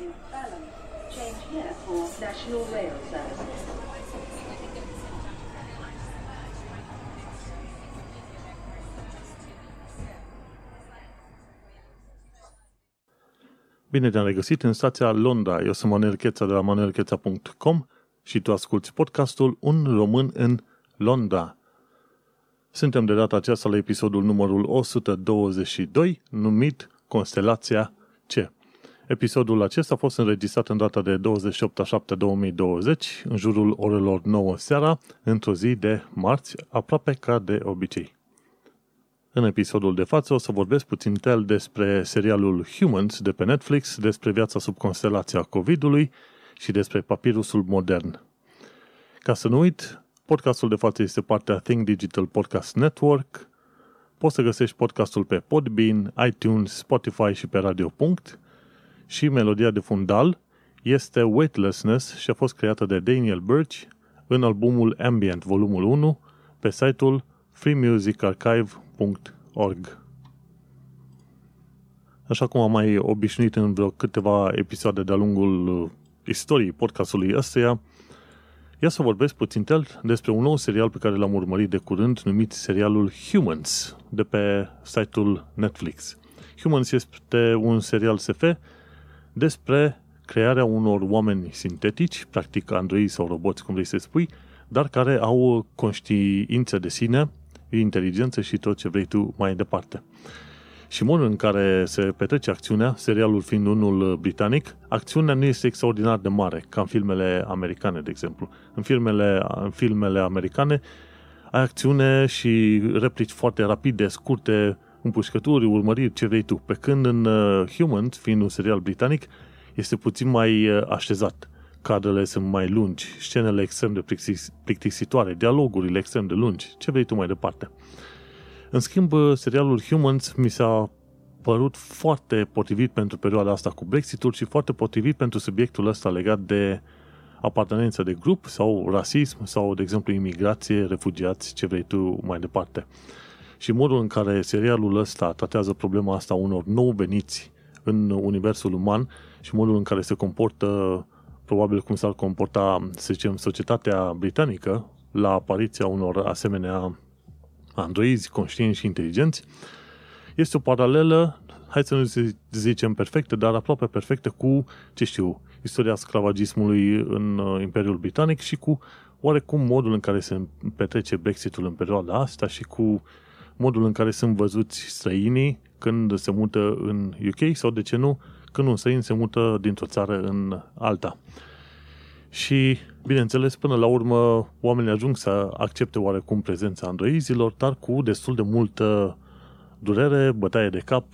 in Balham. Change here for National Rail Service. Bine te-am regăsit în stația Londra. Eu sunt Manuel Cheța de la manuelcheța.com și tu asculti podcastul Un român în Londra. Suntem de data aceasta la episodul numărul 122, numit Constelația C. Episodul acesta a fost înregistrat în data de 28 a 7 2020, în jurul orelor 9 seara, într-o zi de marți, aproape ca de obicei. În episodul de față o să vorbesc puțin tel despre serialul Humans de pe Netflix, despre viața sub constelația COVID-ului și despre papirusul modern. Ca să nu uit, podcastul de față este partea Think Digital Podcast Network. Poți să găsești podcastul pe Podbean, iTunes, Spotify și pe Radio. Și melodia de fundal este Weightlessness și a fost creată de Daniel Birch în albumul Ambient, volumul 1, pe site-ul freemusicarchive.org. Așa cum am mai obișnuit în vreo câteva episoade de-a lungul uh, istoriei podcastului ăsteia, ia să vorbesc puțin tel despre un nou serial pe care l-am urmărit de curând, numit serialul Humans, de pe site-ul Netflix. Humans este un serial SF despre crearea unor oameni sintetici, practic androizi sau roboți, cum vrei să spui, dar care au conștiință de sine, inteligență și tot ce vrei tu mai departe. Și modul în care se petrece acțiunea, serialul fiind unul britanic, acțiunea nu este extraordinar de mare, ca în filmele americane, de exemplu. În filmele, în filmele americane ai acțiune și replici foarte rapide, scurte, împușcături, urmăriri, ce vrei tu. Pe când în uh, Human, fiind un serial britanic, este puțin mai uh, așezat. Cadrele sunt mai lungi, scenele extrem de plictisitoare, dialogurile extrem de lungi, ce vrei tu mai departe. În schimb, uh, serialul Humans mi s-a părut foarte potrivit pentru perioada asta cu Brexitul și foarte potrivit pentru subiectul ăsta legat de apartenență de grup sau rasism sau, de exemplu, imigrație, refugiați, ce vrei tu mai departe. Și modul în care serialul ăsta tratează problema asta unor nou veniți în universul uman și modul în care se comportă, probabil cum s-ar comporta, să zicem, societatea britanică la apariția unor asemenea androizi conștienți și inteligenți, este o paralelă, hai să nu zicem perfectă, dar aproape perfectă cu, ce știu, istoria sclavagismului în uh, Imperiul Britanic și cu oarecum modul în care se petrece Brexitul în perioada asta și cu modul în care sunt văzuți străinii când se mută în UK sau, de ce nu, când un străin se mută dintr-o țară în alta. Și, bineînțeles, până la urmă, oamenii ajung să accepte oarecum prezența androizilor, dar cu destul de multă durere, bătaie de cap,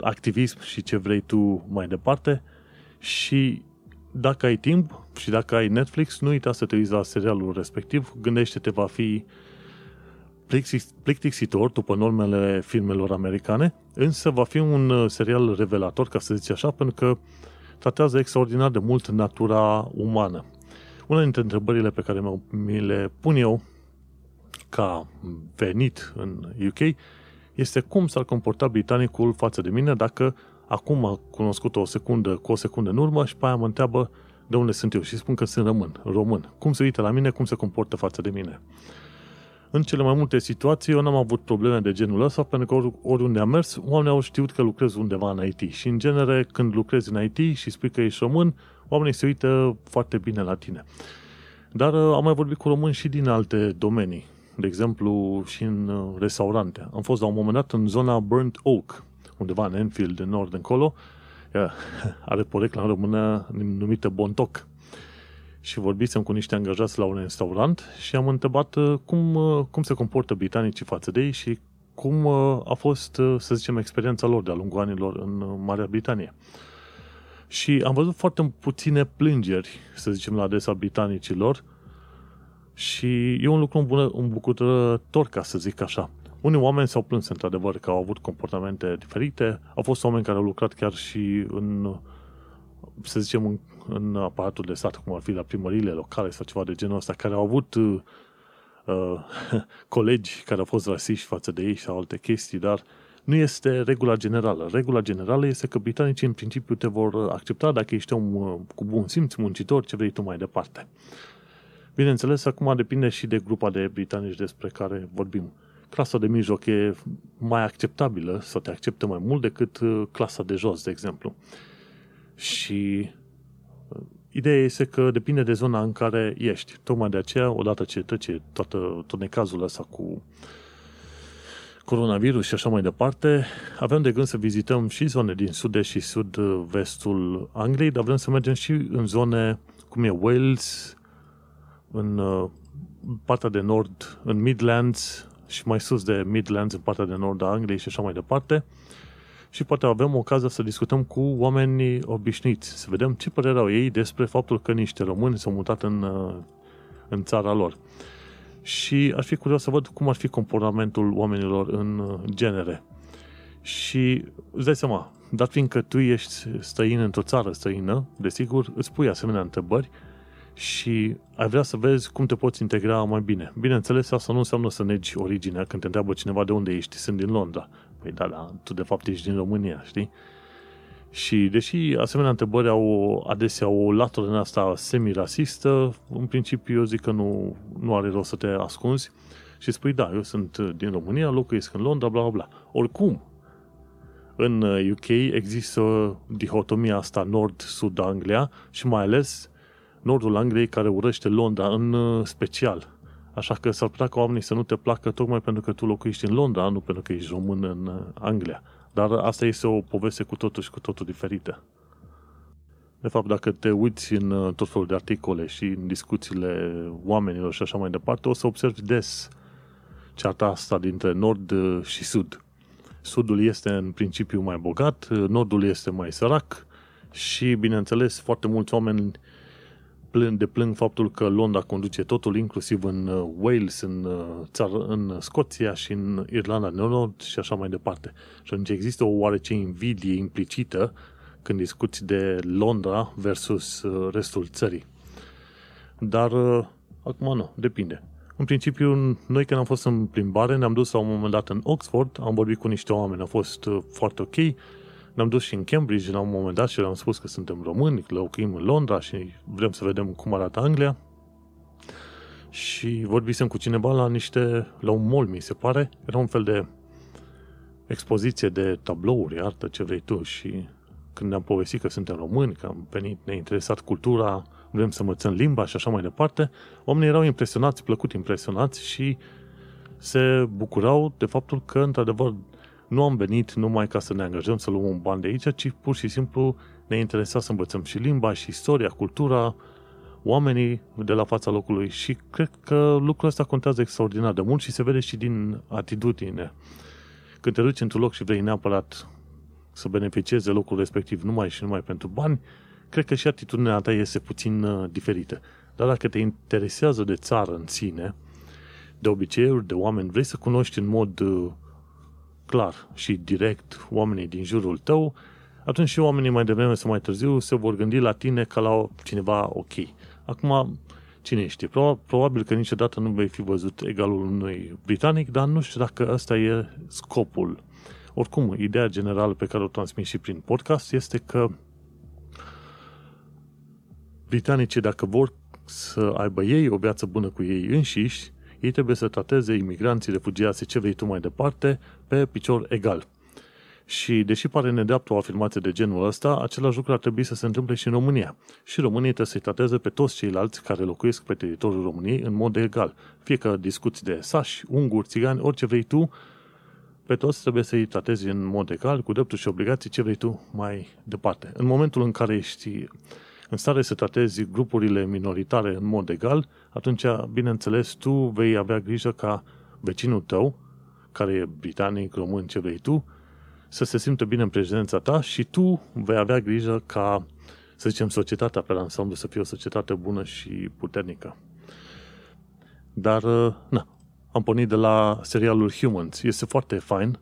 activism și ce vrei tu mai departe. Și dacă ai timp și dacă ai Netflix, nu uita să te uiți la serialul respectiv, gândește-te va fi plictisitor după normele filmelor americane, însă va fi un uh, serial revelator, ca să zic așa, pentru că tratează extraordinar de mult natura umană. Una dintre întrebările pe care mi le pun eu ca venit în UK este cum s-ar comporta britanicul față de mine dacă acum a cunoscut o secundă cu o secundă în urmă și pe aia mă întreabă de unde sunt eu și spun că sunt român, român. Cum se uită la mine, cum se comportă față de mine. În cele mai multe situații eu n-am avut probleme de genul ăsta pentru că ori, oriunde am mers, oamenii au știut că lucrez undeva în IT și în genere când lucrezi în IT și spui că ești român, oamenii se uită foarte bine la tine. Dar uh, am mai vorbit cu români și din alte domenii, de exemplu și în uh, restaurante. Am fost la un moment dat în zona Burnt Oak, undeva în Enfield, de nord încolo, are porecla în română numită Bontoc și vorbisem cu niște angajați la un restaurant și am întrebat uh, cum, uh, cum se comportă britanicii față de ei și cum uh, a fost, să zicem, experiența lor de-a lungul anilor în Marea Britanie. Și am văzut foarte puține plângeri, să zicem, la adresa britanicilor și e un lucru îmbucurător, ca să zic așa. Unii oameni s-au plâns, într-adevăr, că au avut comportamente diferite. Au fost oameni care au lucrat chiar și în să zicem, în, în aparatul de stat, cum ar fi la primările locale sau ceva de genul ăsta, care au avut uh, uh colegi care au fost rasiști față de ei sau alte chestii, dar nu este regula generală. Regula generală este că britanicii în principiu te vor accepta dacă ești om uh, cu bun simț, muncitor, ce vrei tu mai departe. Bineînțeles, acum depinde și de grupa de britanici despre care vorbim. Clasa de mijloc e mai acceptabilă sau te acceptă mai mult decât uh, clasa de jos, de exemplu. Și uh, ideea este că depinde de zona în care ești. Tocmai de aceea, odată ce trece toată, tot necazul ăsta cu coronavirus și așa mai departe, avem de gând să vizităm și zone din sud și sud-vestul Angliei, dar vrem să mergem și în zone cum e Wales, în uh, partea de nord, în Midlands și mai sus de Midlands, în partea de nord a Angliei și așa mai departe. Și poate avem ocazia să discutăm cu oamenii obișnuiți, să vedem ce părere au ei despre faptul că niște români s-au mutat în, uh, în țara lor. Și aș fi curios să văd cum ar fi comportamentul oamenilor în uh, genere. Și îți dai seama, dar fiindcă tu ești străin într-o țară străină, desigur, îți pui asemenea întrebări și ai vrea să vezi cum te poți integra mai bine. Bineînțeles, asta nu înseamnă să negi originea când te întreabă cineva de unde ești, sunt din Londra. Păi da, da, tu de fapt ești din România, știi? Și deși asemenea întrebări au adesea o latură în asta semi-rasistă, în principiu eu zic că nu, nu are rost să te ascunzi și spui, da, eu sunt din România, locuiesc în Londra, bla, bla, bla. Oricum, în UK există dihotomia asta nord-sud Anglia și mai ales nordul Angliei care urăște Londra în uh, special. Așa că s-ar putea ca oamenii să nu te placă tocmai pentru că tu locuiești în Londra, nu pentru că ești român în uh, Anglia. Dar asta este o poveste cu totul și cu totul diferită. De fapt, dacă te uiți în uh, tot felul de articole și în discuțiile oamenilor și așa mai departe, o să observi des cearta asta dintre nord și sud. Sudul este în principiu mai bogat, nordul este mai sărac și, bineînțeles, foarte mulți oameni plâng, deplâng faptul că Londra conduce totul, inclusiv în uh, Wales, în, uh, țară, în Scoția și în Irlanda de Nord și așa mai departe. Și atunci există o oarece invidie implicită când discuți de Londra versus uh, restul țării. Dar acum nu, depinde. În principiu, noi când am fost în plimbare, ne-am dus la un moment dat în Oxford, am vorbit cu niște oameni, a fost foarte ok, ne-am dus și în Cambridge la un moment dat și le-am spus că suntem români, că locuim în Londra și vrem să vedem cum arată Anglia. Și vorbisem cu cineva la niște, la un mall, mi se pare. Era un fel de expoziție de tablouri, artă, ce vrei tu. Și când ne-am povestit că suntem români, că am venit, ne-a interesat cultura, vrem să învățăm limba și așa mai departe, oamenii erau impresionați, plăcut impresionați și se bucurau de faptul că, într-adevăr, nu am venit numai ca să ne angajăm să luăm un ban de aici, ci pur și simplu ne interesa să învățăm și limba, și istoria, cultura, oamenii de la fața locului și cred că lucrul ăsta contează extraordinar de mult și se vede și din atitudine. Când te duci într-un loc și vrei neapărat să beneficiezi de locul respectiv numai și numai pentru bani, cred că și atitudinea ta este puțin uh, diferită. Dar dacă te interesează de țară în sine, de obiceiuri, de oameni, vrei să cunoști în mod uh, clar și direct oamenii din jurul tău, atunci și oamenii mai devreme sau mai târziu se vor gândi la tine ca la cineva ok. Acum, cine știe, probabil că niciodată nu vei fi văzut egalul unui britanic, dar nu știu dacă ăsta e scopul. Oricum, ideea generală pe care o transmit și prin podcast este că britanicii, dacă vor să aibă ei o viață bună cu ei înșiși, ei trebuie să trateze imigranții, refugiații, ce vrei tu mai departe, pe picior egal. Și deși pare nedreaptă o afirmație de genul ăsta, același lucru ar trebui să se întâmple și în România. Și România trebuie să-i trateze pe toți ceilalți care locuiesc pe teritoriul României în mod egal. Fie că discuți de sași, unguri, țigani, orice vrei tu, pe toți trebuie să-i tratezi în mod egal, cu drepturi și obligații, ce vrei tu mai departe. În momentul în care ești în stare să tratezi grupurile minoritare în mod egal, atunci, bineînțeles, tu vei avea grijă ca vecinul tău, care e britanic, român, ce vrei tu, să se simtă bine în prezența ta și tu vei avea grijă ca, să zicem, societatea pe ansamblu să fie o societate bună și puternică. Dar, na, am pornit de la serialul Humans. Este foarte fain,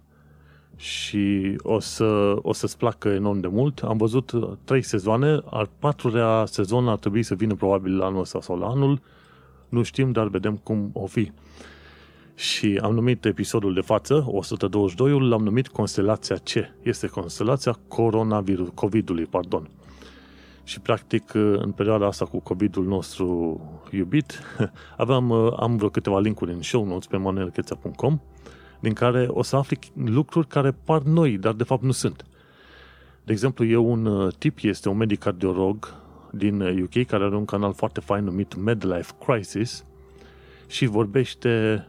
și o, să, o să-ți placă enorm de mult. Am văzut trei sezoane, al patrulea sezon ar trebui să vină probabil la anul ăsta sau la anul, nu știm, dar vedem cum o fi. Și am numit episodul de față, 122-ul, l-am numit Constelația C. Este constelația coronavirus, COVID-ului, pardon. Și practic în perioada asta cu COVID-ul nostru iubit, aveam, am vreo câteva linkuri în show notes pe manuelcheța.com din care o să afli lucruri care par noi, dar de fapt nu sunt. De exemplu, e un tip, este un medic cardiolog din UK care are un canal foarte fain numit Medlife Crisis și vorbește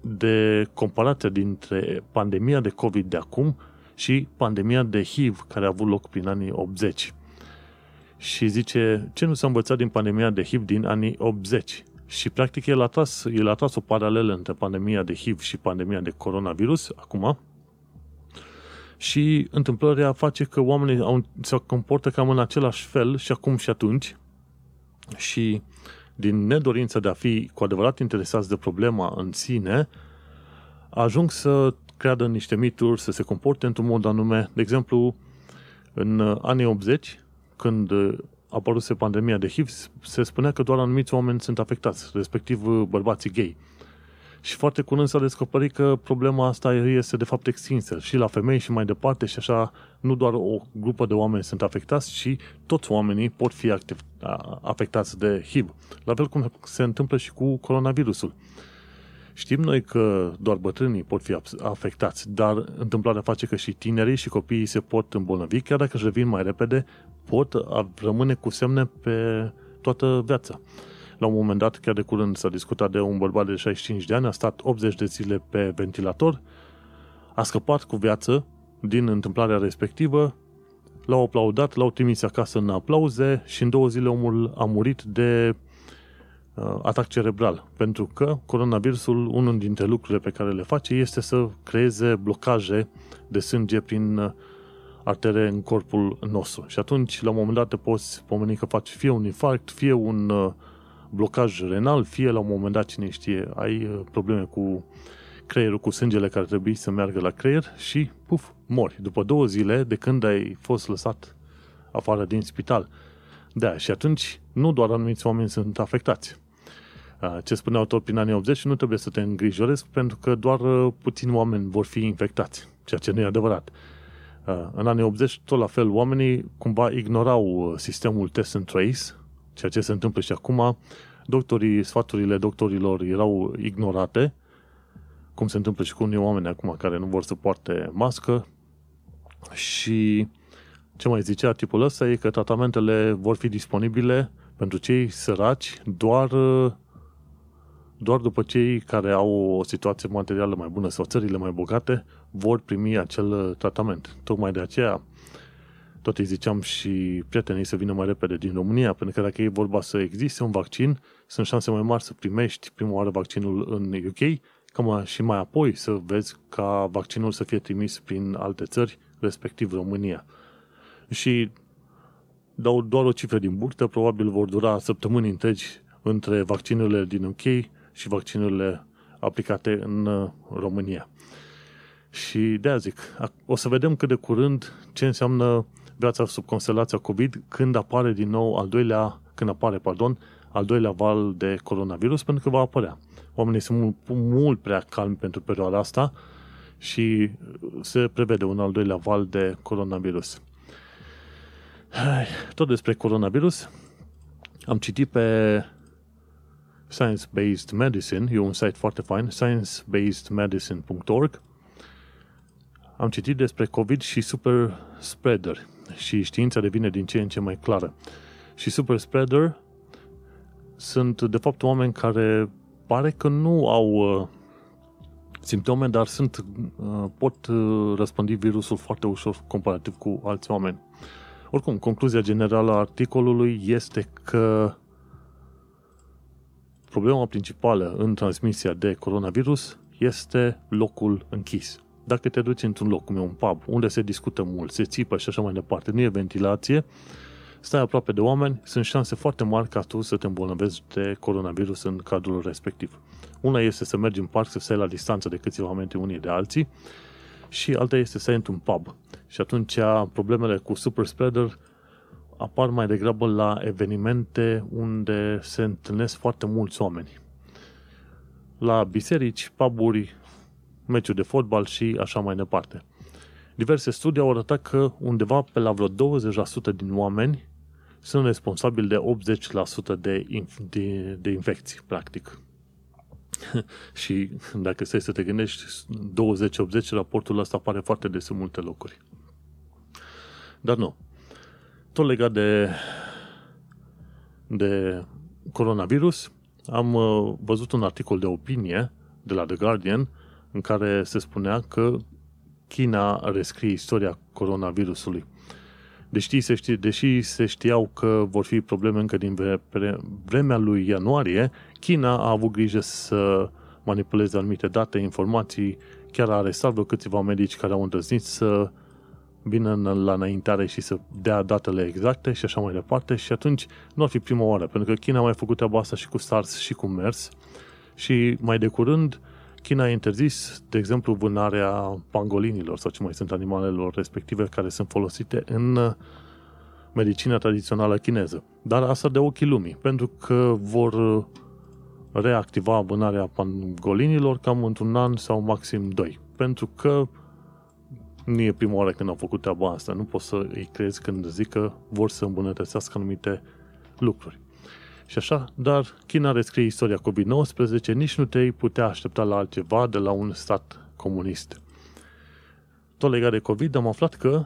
de comparația dintre pandemia de COVID de acum și pandemia de HIV care a avut loc prin anii 80. Și zice, ce nu s-a învățat din pandemia de HIV din anii 80? Și practic el a tras, el a tras o paralelă între pandemia de HIV și pandemia de coronavirus acum și întâmplarea face că oamenii au, se comportă cam în același fel și acum și atunci și din nedorința de a fi cu adevărat interesați de problema în sine, ajung să creadă niște mituri, să se comporte într-un mod anume. De exemplu, în anii 80, când a apărut pandemia de HIV, se spunea că doar anumiți oameni sunt afectați, respectiv bărbații gay. Și foarte curând s-a descoperit că problema asta este de fapt extinsă și la femei și mai departe și așa nu doar o grupă de oameni sunt afectați, ci toți oamenii pot fi activ, afectați de HIV. La fel cum se întâmplă și cu coronavirusul. Știm noi că doar bătrânii pot fi afectați, dar întâmplarea face că și tinerii și copiii se pot îmbolnăvi, chiar dacă își revin mai repede, pot rămâne cu semne pe toată viața. La un moment dat, chiar de curând s-a discutat de un bărbat de 65 de ani, a stat 80 de zile pe ventilator, a scăpat cu viață din întâmplarea respectivă, l-au aplaudat, l-au trimis acasă în aplauze și în două zile omul a murit de uh, atac cerebral. Pentru că coronavirusul, unul dintre lucrurile pe care le face este să creeze blocaje de sânge prin uh, artere în corpul nostru. Și atunci, la un moment dat, te poți pomeni că faci fie un infarct, fie un uh, blocaj renal, fie la un moment dat, cine știe, ai uh, probleme cu creierul, cu sângele care trebuie să meargă la creier și, puf, mori. După două zile de când ai fost lăsat afară din spital. Da, și atunci nu doar anumiți oameni sunt afectați. Uh, ce spuneau tot prin anii 80 nu trebuie să te îngrijorezi pentru că doar uh, puțini oameni vor fi infectați, ceea ce nu e adevărat. În anii 80, tot la fel, oamenii cumva ignorau sistemul test and trace, ceea ce se întâmplă și acum, doctorii, sfaturile doctorilor erau ignorate, cum se întâmplă și cu unii oameni acum care nu vor să poarte mască. Și ce mai zicea tipul ăsta e că tratamentele vor fi disponibile pentru cei săraci doar, doar după cei care au o situație materială mai bună sau țările mai bogate vor primi acel tratament. Tocmai de aceea tot îi ziceam și prietenii să vină mai repede din România, pentru că dacă e vorba să existe un vaccin, sunt șanse mai mari să primești prima oară vaccinul în UK, cam și mai apoi să vezi ca vaccinul să fie trimis prin alte țări, respectiv România. Și dau doar o cifră din burtă, probabil vor dura săptămâni întregi între vaccinurile din UK și vaccinurile aplicate în uh, România. Și de zic, o să vedem cât de curând ce înseamnă viața sub constelația COVID când apare din nou al doilea, când apare, pardon, al doilea val de coronavirus, pentru că va apărea. Oamenii sunt mult, mult prea calmi pentru perioada asta și se prevede un al doilea val de coronavirus. Tot despre coronavirus, am citit pe Science Based Medicine, e un site foarte fain, sciencebasedmedicine.org. Am citit despre COVID și super spreader și știința devine din ce în ce mai clară. Și super spreader sunt de fapt oameni care pare că nu au uh, simptome, dar sunt, uh, pot uh, răspândi virusul foarte ușor comparativ cu alți oameni. Oricum, concluzia generală a articolului este că problema principală în transmisia de coronavirus este locul închis. Dacă te duci într-un loc, cum e un pub, unde se discută mult, se țipă și așa mai departe, nu e ventilație, stai aproape de oameni, sunt șanse foarte mari ca tu să te îmbolnăvești de coronavirus în cadrul respectiv. Una este să mergi în parc, să stai la distanță de câțiva metri unii de alții și alta este să stai într-un pub. Și atunci problemele cu super spreader apar mai degrabă la evenimente unde se întâlnesc foarte mulți oameni. la biserici, puburi, meciuri de fotbal și așa mai departe. Diverse studii au arătat că undeva pe la vreo 20% din oameni sunt responsabili de 80% de, inf- de, de infecții, practic. și dacă stai să te gândești, 20-80, raportul ăsta apare foarte des în multe locuri. Dar nu. Tot legat de, de coronavirus, am uh, văzut un articol de opinie de la The Guardian în care se spunea că China rescrie istoria coronavirusului. Deși se, știe, deși se știau că vor fi probleme încă din vremea lui ianuarie, China a avut grijă să manipuleze anumite date, informații, chiar a arestat vreo câțiva medici care au îndrăznit să vină la înaintare și să dea datele exacte și așa mai departe și atunci nu ar fi prima oară, pentru că China a mai făcut treaba asta și cu SARS și cu MERS și mai de curând China a interzis, de exemplu, vânarea pangolinilor sau ce mai sunt animalelor respective care sunt folosite în uh, medicina tradițională chineză. Dar asta de ochii lumii, pentru că vor uh, reactiva vânarea pangolinilor cam într-un an sau maxim doi. Pentru că nu e prima oară când au făcut treaba asta. Nu poți să îi crezi când zic că vor să îmbunătățească anumite lucruri. Și așa, dar China rescrie istoria COVID-19, nici nu te-ai putea aștepta la altceva de la un stat comunist. Tot legat de COVID, am aflat că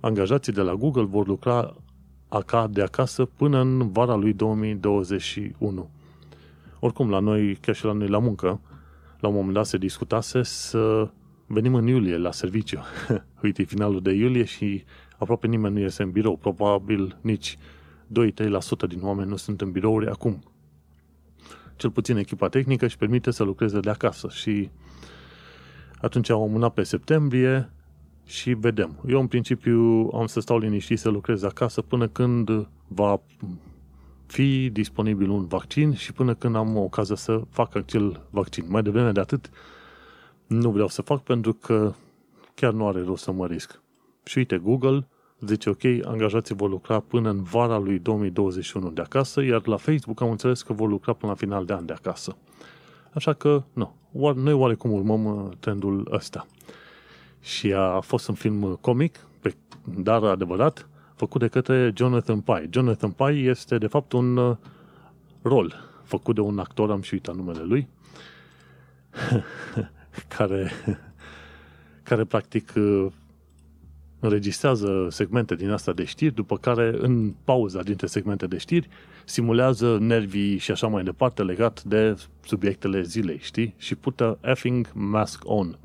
angajații de la Google vor lucra de acasă până în vara lui 2021. Oricum, la noi, chiar și la noi la muncă, la un moment dat se discutase să venim în iulie la serviciu. Uite, finalul de iulie și aproape nimeni nu iese în birou, probabil nici 2-3% din oameni nu sunt în birouri acum. Cel puțin echipa tehnică își permite să lucreze de acasă și atunci am amânat pe septembrie și vedem. Eu în principiu am să stau liniștit să lucrez acasă până când va fi disponibil un vaccin și până când am ocazia să fac acel vaccin. Mai devreme de atât nu vreau să fac pentru că chiar nu are rost să mă risc. Și uite, Google zice, ok, angajații vor lucra până în vara lui 2021 de acasă, iar la Facebook am înțeles că vor lucra până la final de an de acasă. Așa că, nu, noi oarecum urmăm uh, trendul ăsta. Și a fost un film comic, pe, dar adevărat, făcut de către Jonathan Pye. Jonathan Pye este, de fapt, un uh, rol făcut de un actor, am și uitat numele lui, care, care practic uh, înregistrează segmente din asta de știri, după care, în pauza dintre segmente de știri, simulează nervii și așa mai departe legat de subiectele zilei, știi? Și pută effing mask on.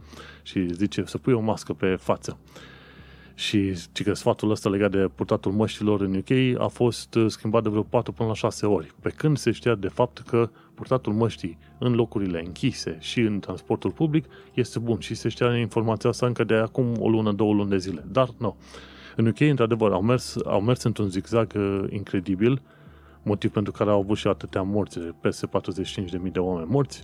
Și zice să pui o mască pe față. Și ci că sfatul ăsta legat de purtatul măștilor în UK a fost uh, schimbat de vreo 4 până la 6 ori. Pe când se știa de fapt că purtatul măștii în locurile închise și în transportul public este bun și se știa informația asta încă de acum o lună, două luni de zile. Dar nu. În UK, într-adevăr, au mers, au mers într-un zigzag uh, incredibil, motiv pentru care au avut și atâtea morți, peste 45.000 de oameni morți.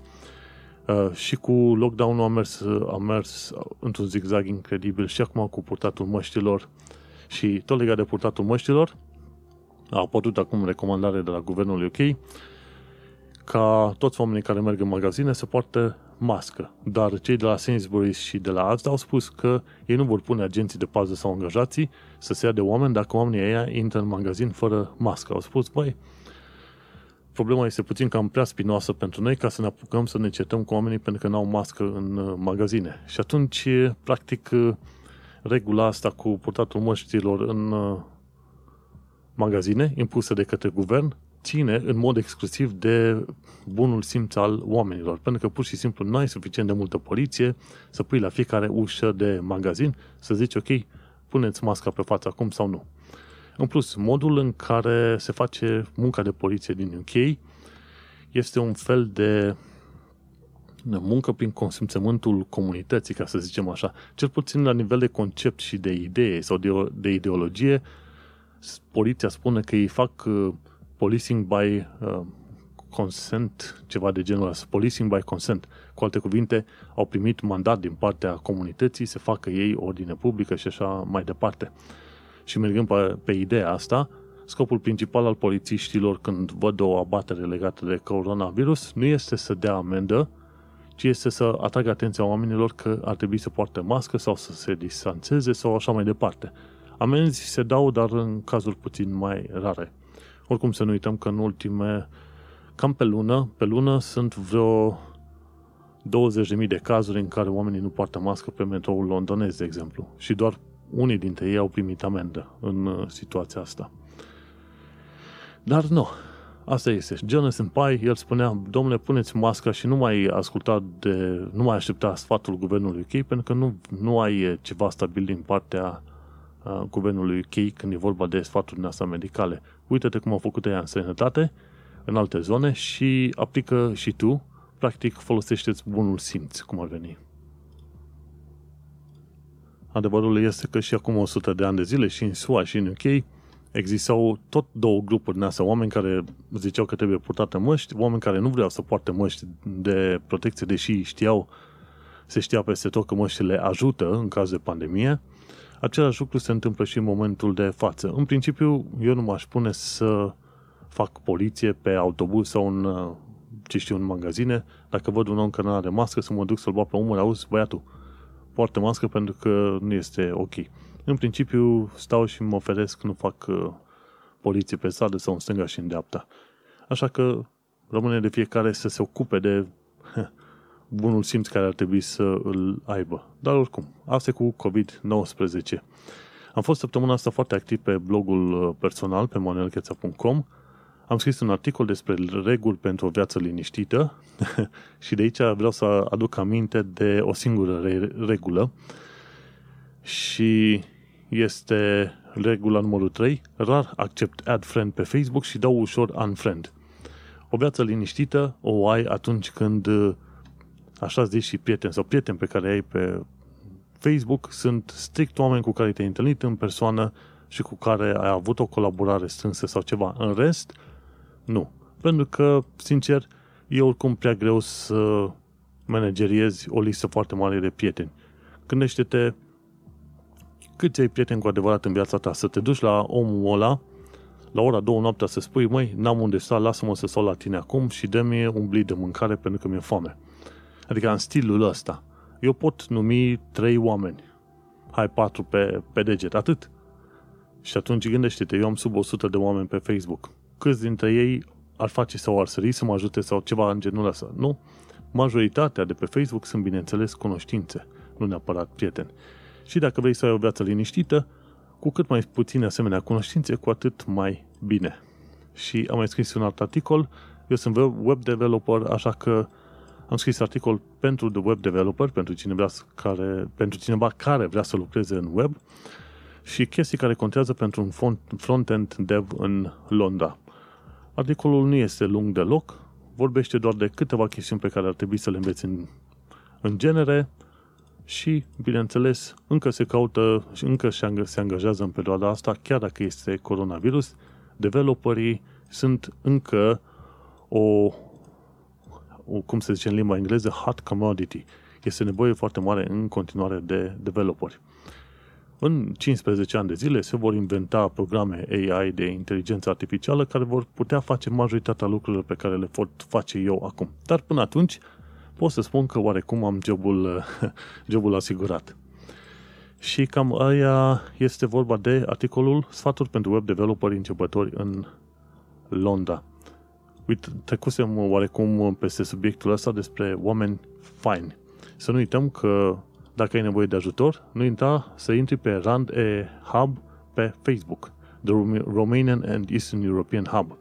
Uh, și cu lockdown-ul a mers, a mers într-un zigzag incredibil și acum cu purtatul măștilor și tot legat de purtatul măștilor, a apărut acum recomandare de la guvernul UK ca toți oamenii care merg în magazine să poartă mască. Dar cei de la Sainsbury's și de la Asda au spus că ei nu vor pune agenții de pază sau angajații să se ia de oameni dacă oamenii ăia intră în magazin fără mască. Au spus, băi, problema este puțin cam prea spinoasă pentru noi ca să ne apucăm să ne certăm cu oamenii pentru că n-au mască în uh, magazine. Și atunci, practic, uh, regula asta cu purtatul măștilor în uh, magazine, impusă de către guvern, ține în mod exclusiv de bunul simț al oamenilor, pentru că pur și simplu nu ai suficient de multă poliție să pui la fiecare ușă de magazin să zici, ok, puneți masca pe față acum sau nu. În plus, modul în care se face munca de poliție din UK este un fel de muncă prin consimțământul comunității, ca să zicem așa. Cel puțin la nivel de concept și de idee sau de, de ideologie, poliția spune că ei fac uh, policing by uh, consent, ceva de genul ăsta, policing by consent. Cu alte cuvinte, au primit mandat din partea comunității să facă ei ordine publică și așa mai departe. Și mergând pe, pe ideea asta, scopul principal al polițiștilor când văd o abatere legată de coronavirus nu este să dea amendă, ci este să atragă atenția oamenilor că ar trebui să poarte mască sau să se distanțeze sau așa mai departe. Amenzi se dau, dar în cazuri puțin mai rare. Oricum să nu uităm că în ultime, cam pe lună, pe lună sunt vreo 20.000 de cazuri în care oamenii nu poartă mască pe metroul londonez, de exemplu. Și doar unii dintre ei au primit amendă în uh, situația asta. Dar nu, asta este. Jonathan Pai, el spunea, domnule, puneți masca și nu mai asculta de, nu mai aștepta sfatul guvernului UK, pentru că nu, nu ai ceva stabil din partea uh, guvernului UK când e vorba de sfaturi astea medicale. Uită-te cum au făcut ea în sănătate, în alte zone și aplică și tu, practic folosește-ți bunul simț, cum ar veni. Adevărul este că și acum 100 de ani de zile și în SUA și în UK existau tot două grupuri din astea, oameni care ziceau că trebuie purtate măști, oameni care nu vreau să poarte măști de protecție, deși știau, se știa peste tot că măștile ajută în caz de pandemie. Același lucru se întâmplă și în momentul de față. În principiu, eu nu m-aș pune să fac poliție pe autobuz sau în, ce știu, în magazine. Dacă văd un om care nu are mască, să mă duc să-l bat pe umăr, auzi, băiatul, poartă mască pentru că nu este ok. În principiu stau și mă oferesc, nu fac uh, poliție pe stradă sau în stânga și în dreapta. Așa că rămâne de fiecare să se ocupe de bunul simț care ar trebui să îl aibă. Dar oricum, asta cu COVID-19. Am fost săptămâna asta foarte activ pe blogul uh, personal, pe manuelcheța.com. Am scris un articol despre reguli pentru o viață liniștită și de aici vreau să aduc aminte de o singură re- regulă și este regula numărul 3, rar accept add friend pe Facebook și dau ușor unfriend. O viață liniștită o ai atunci când așa zici și prieteni sau prieteni pe care ai pe Facebook sunt strict oameni cu care te-ai întâlnit în persoană și cu care ai avut o colaborare strânsă sau ceva. În rest, nu. Pentru că, sincer, e oricum prea greu să manageriezi o listă foarte mare de prieteni. Gândește-te câți ai prieteni cu adevărat în viața ta, să te duci la omul ăla, la ora două noaptea să spui, măi, n-am unde sta, lasă-mă să stau la tine acum și dă-mi un blit de mâncare pentru că mi-e foame. Adică în stilul ăsta. Eu pot numi trei oameni. Hai patru pe, pe deget, atât. Și atunci gândește-te, eu am sub 100 de oameni pe Facebook. Câți dintre ei ar face sau ar sări să mă ajute sau ceva în genul ăsta? Nu. Majoritatea de pe Facebook sunt, bineînțeles, cunoștințe, nu neapărat prieteni. Și dacă vrei să ai o viață liniștită, cu cât mai puține asemenea cunoștințe, cu atât mai bine. Și am mai scris un alt articol, eu sunt web developer, așa că am scris articol pentru de web developer, pentru cineva care, pentru cineva care vrea să lucreze în web și chestii care contează pentru un front-end dev în Londra. Articolul nu este lung deloc, vorbește doar de câteva chestiuni pe care ar trebui să le înveți în, în genere, și, bineînțeles, încă se caută și încă se angajează în perioada asta, chiar dacă este coronavirus, developerii sunt încă o, o cum se zice în limba engleză, hot commodity. Este nevoie foarte mare în continuare de developeri. În 15 ani de zile se vor inventa programe AI de inteligență artificială care vor putea face majoritatea lucrurilor pe care le pot face eu acum. Dar până atunci pot să spun că oarecum am jobul, jobul asigurat. Și cam aia este vorba de articolul Sfaturi pentru web developeri începători în Londra. Uite, trecusem oarecum peste subiectul ăsta despre oameni fine. Să nu uităm că dacă ai nevoie de ajutor, nu uita să intri pe Rand e Hub pe Facebook, The Romanian and Eastern European Hub.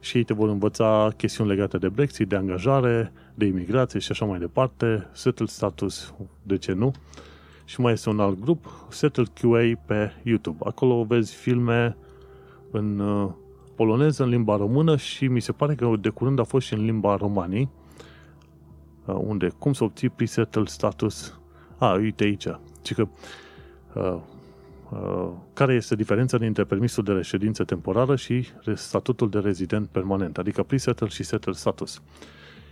Și ei te vor învăța chestiuni legate de Brexit, de angajare, de imigrație și așa mai departe, Settle Status, de ce nu? Și mai este un alt grup, Settle QA pe YouTube. Acolo vezi filme în uh, poloneză, în limba română și mi se pare că de curând a fost și în limba romanii, uh, unde cum să obții pre-settle status. A, uite aici, ci că uh, uh, care este diferența dintre permisul de reședință temporară și statutul de rezident permanent, adică pre-settle și settle status. Uh,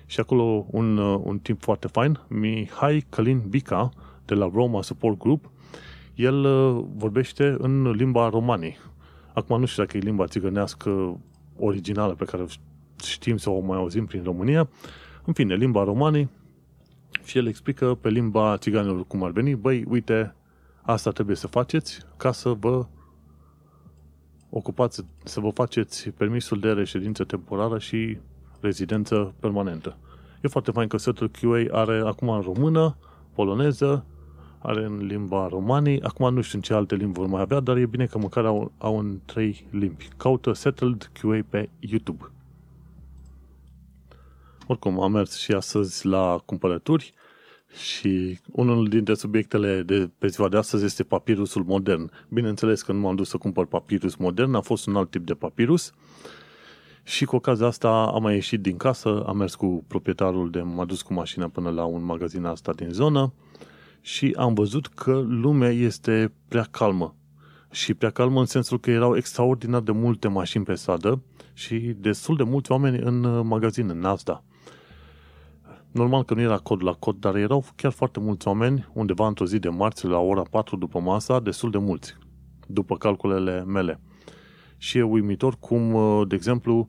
și acolo un, uh, un timp foarte fain, Mihai Călin Bica, de la Roma Support Group, el uh, vorbește în limba romanii. Acum nu știu dacă e limba țigănească originală pe care știm să o mai auzim prin România. În fine, limba romanii și el explică pe limba țiganilor cum ar veni, băi, uite, asta trebuie să faceți ca să vă ocupați, să vă faceți permisul de reședință temporară și rezidență permanentă. E foarte fain că setul QA are acum în română, poloneză, are în limba romanii, acum nu știu în ce alte limbi vor mai avea, dar e bine că măcar au, au în trei limbi. Caută Settled QA pe YouTube. Oricum, am mers și astăzi la cumpărături și unul dintre subiectele de pe ziua de astăzi este papirusul modern. Bineînțeles că nu m-am dus să cumpăr papirus modern, a fost un alt tip de papirus și cu ocazia asta am mai ieșit din casă, am mers cu proprietarul de, m-a dus cu mașina până la un magazin asta din zonă și am văzut că lumea este prea calmă. Și prea calmă în sensul că erau extraordinar de multe mașini pe stradă și destul de mulți oameni în magazin, în Nasdaq. Normal că nu era cod la cod, dar erau chiar foarte mulți oameni, undeva într-o zi de marți, la ora 4 după masa, destul de mulți, după calculele mele. Și e uimitor cum, de exemplu,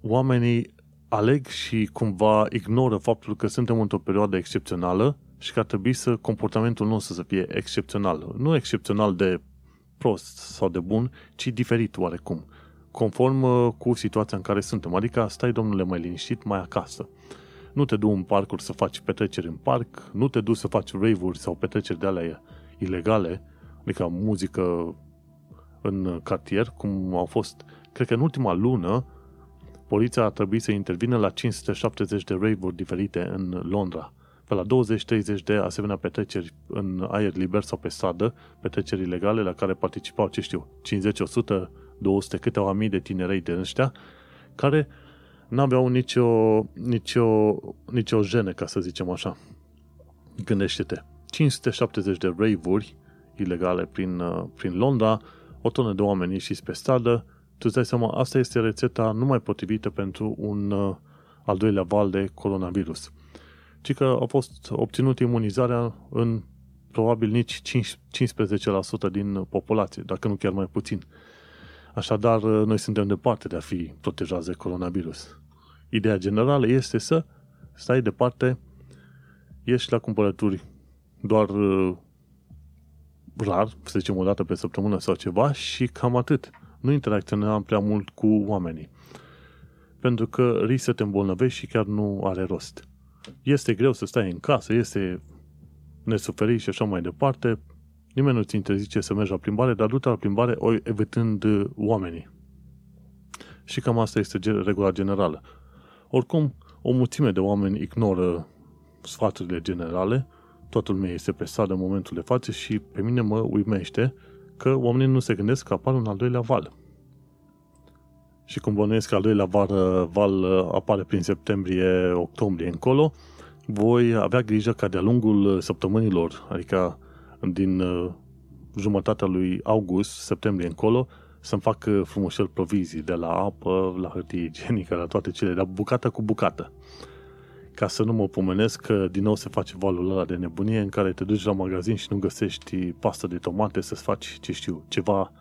oamenii aleg și cumva ignoră faptul că suntem într-o perioadă excepțională și că ar trebui să comportamentul nostru să fie excepțional. Nu excepțional de prost sau de bun, ci diferit oarecum. Conform uh, cu situația în care suntem. Adică stai, domnule, mai liniștit, mai acasă. Nu te du în parcuri să faci petreceri în parc, nu te du să faci rave-uri sau petreceri de alea ilegale, adică muzică în cartier, cum au fost, cred că în ultima lună, poliția a trebuit să intervină la 570 de rave-uri diferite în Londra pe la 20-30 de asemenea petreceri în aer liber sau pe stradă, petreceri ilegale la care participau, ce știu, 50, 100, 200, câteva mii de tinerei de ăștia, care n-aveau nicio, nicio, nicio jene, ca să zicem așa. Gândește-te, 570 de rave-uri ilegale prin, uh, prin Londra, o tonă de oameni ieșiți pe stradă, tu îți dai seama, asta este rețeta numai potrivită pentru un uh, al doilea val de coronavirus ci că a fost obținut imunizarea în probabil nici 5, 15% din populație, dacă nu chiar mai puțin. Așadar, noi suntem departe de a fi protejați de coronavirus. Ideea generală este să stai departe, ieși la cumpărături doar uh, rar, să zicem o dată pe săptămână sau ceva și cam atât. Nu interacționăm prea mult cu oamenii. Pentru că risc să te îmbolnăvești și chiar nu are rost este greu să stai în casă, este nesuferit și așa mai departe, nimeni nu ți interzice să mergi la plimbare, dar du-te la plimbare evitând uh, oamenii. Și cam asta este regula generală. Oricum, o mulțime de oameni ignoră sfaturile generale, toată lumea este pe stradă în momentul de față și pe mine mă uimește că oamenii nu se gândesc că apare un al doilea val și cum bănuiesc că al doilea var, val uh, apare prin septembrie-octombrie încolo, voi avea grijă ca de-a lungul săptămânilor, adică din uh, jumătatea lui august, septembrie încolo, să-mi fac uh, frumușel provizii de la apă, la hârtie igienică, la toate cele, dar bucată cu bucată. Ca să nu mă pomenesc că din nou se face valul ăla de nebunie în care te duci la magazin și nu găsești pastă de tomate să-ți faci, ce știu, ceva,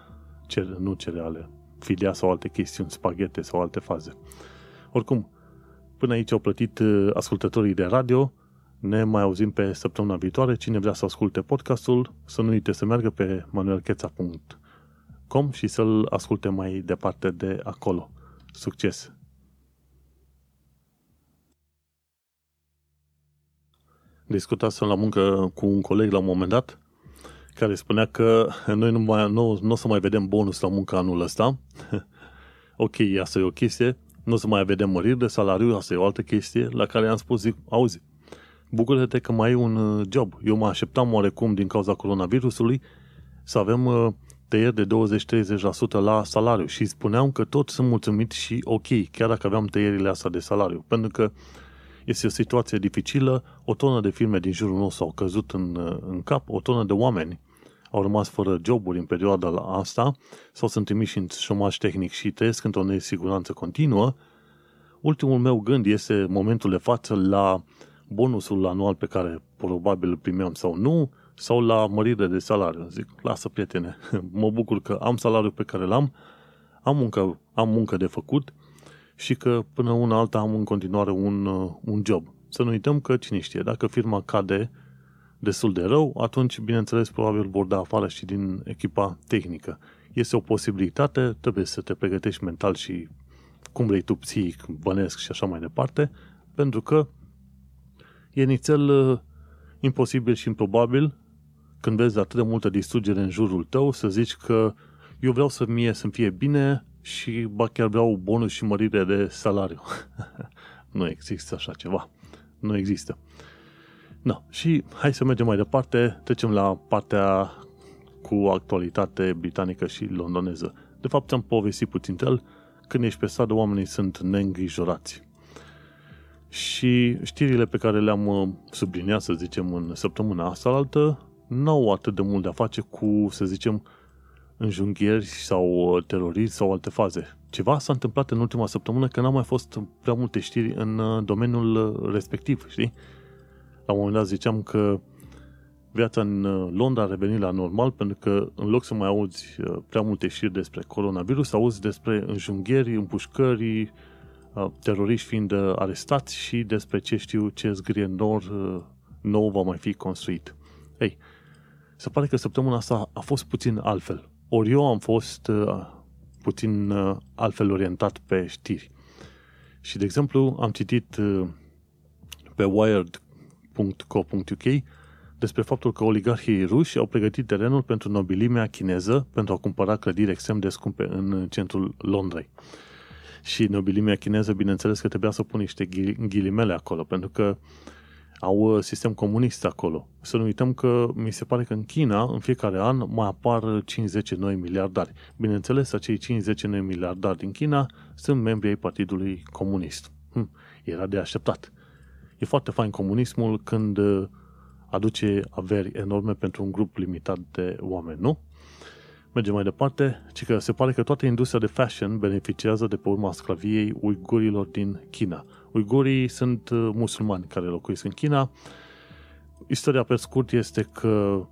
ce, nu cereale, filia sau alte chestiuni, spaghete sau alte faze. Oricum, până aici au plătit uh, ascultătorii de radio, ne mai auzim pe săptămâna viitoare. Cine vrea să asculte podcastul, să nu uite să meargă pe manuelcheța.com și să-l asculte mai departe de acolo. Succes! Discutasem la muncă cu un coleg la un moment dat care spunea că noi nu, mai, nu, nu o să mai vedem bonus la muncă anul ăsta. ok, asta e o chestie. Nu o să mai vedem măriri de salariu, asta e o altă chestie la care am spus, zic, auzi, bucură-te că mai ai un uh, job. Eu mă așteptam oarecum din cauza coronavirusului să avem uh, tăieri de 20-30% la salariu și spuneam că toți sunt mulțumiți și ok, chiar dacă aveam tăierile astea de salariu. Pentru că este o situație dificilă, o tonă de firme din jurul nostru au căzut în, uh, în cap, o tonă de oameni au rămas fără joburi în perioada asta sau sunt trimiși în șomaj tehnic și trăiesc într-o nesiguranță continuă, ultimul meu gând este momentul de față la bonusul anual pe care probabil îl primeam sau nu sau la mărire de salariu. Zic, lasă prietene, mă bucur că am salariul pe care l-am, am muncă, am muncă de făcut și că până una alta am în continuare un, uh, un job. Să nu uităm că, cine știe, dacă firma cade destul de rău, atunci, bineînțeles, probabil vor da afară și din echipa tehnică. Este o posibilitate, trebuie să te pregătești mental și cum vrei tu psihic, bănesc și așa mai departe, pentru că e nițel uh, imposibil și improbabil când vezi atât de multă distrugere în jurul tău să zici că eu vreau să mie să fie bine și ba chiar vreau bonus și mărire de salariu. nu există așa ceva. Nu există. No. Și hai să mergem mai departe, trecem la partea cu actualitate britanică și londoneză. De fapt, am povestit puțin el, când ești pe stradă, oamenii sunt neîngrijorați. Și știrile pe care le-am uh, subliniat, să zicem, în săptămâna asta altă, n-au atât de mult de a face cu, să zicem, înjunghieri sau uh, terorism sau alte faze. Ceva s-a întâmplat în ultima săptămână că n-au mai fost prea multe știri în uh, domeniul respectiv, știi? La un moment dat ziceam că viața în Londra a revenit la normal pentru că în loc să mai auzi prea multe știri despre coronavirus, auzi despre înjunghieri, împușcări, teroriști fiind arestați și despre ce știu ce zgrie nor nou va mai fi construit. Ei, se pare că săptămâna asta a fost puțin altfel. Ori eu am fost puțin altfel orientat pe știri. Și, de exemplu, am citit pe wired.co.uk despre faptul că oligarhii ruși au pregătit terenul pentru nobilimea chineză pentru a cumpăra clădiri extrem de scumpe în centrul Londrei. Și nobilimea chineză, bineînțeles că trebuia să pun niște ghilimele acolo, pentru că au uh, sistem comunist acolo. Să nu uităm că mi se pare că în China, în fiecare an, mai apar 50 noi miliardari. Bineînțeles, acei 50 noi miliardari din China sunt membri ai Partidului Comunist. Hm, era de așteptat. E foarte fain comunismul când uh, aduce averi enorme pentru un grup limitat de oameni, nu? Mergem mai departe, ci că se pare că toată industria de fashion beneficiază de pe urma sclaviei uigurilor din China. Uigurii sunt uh, musulmani care locuiesc în China. Istoria pe scurt este că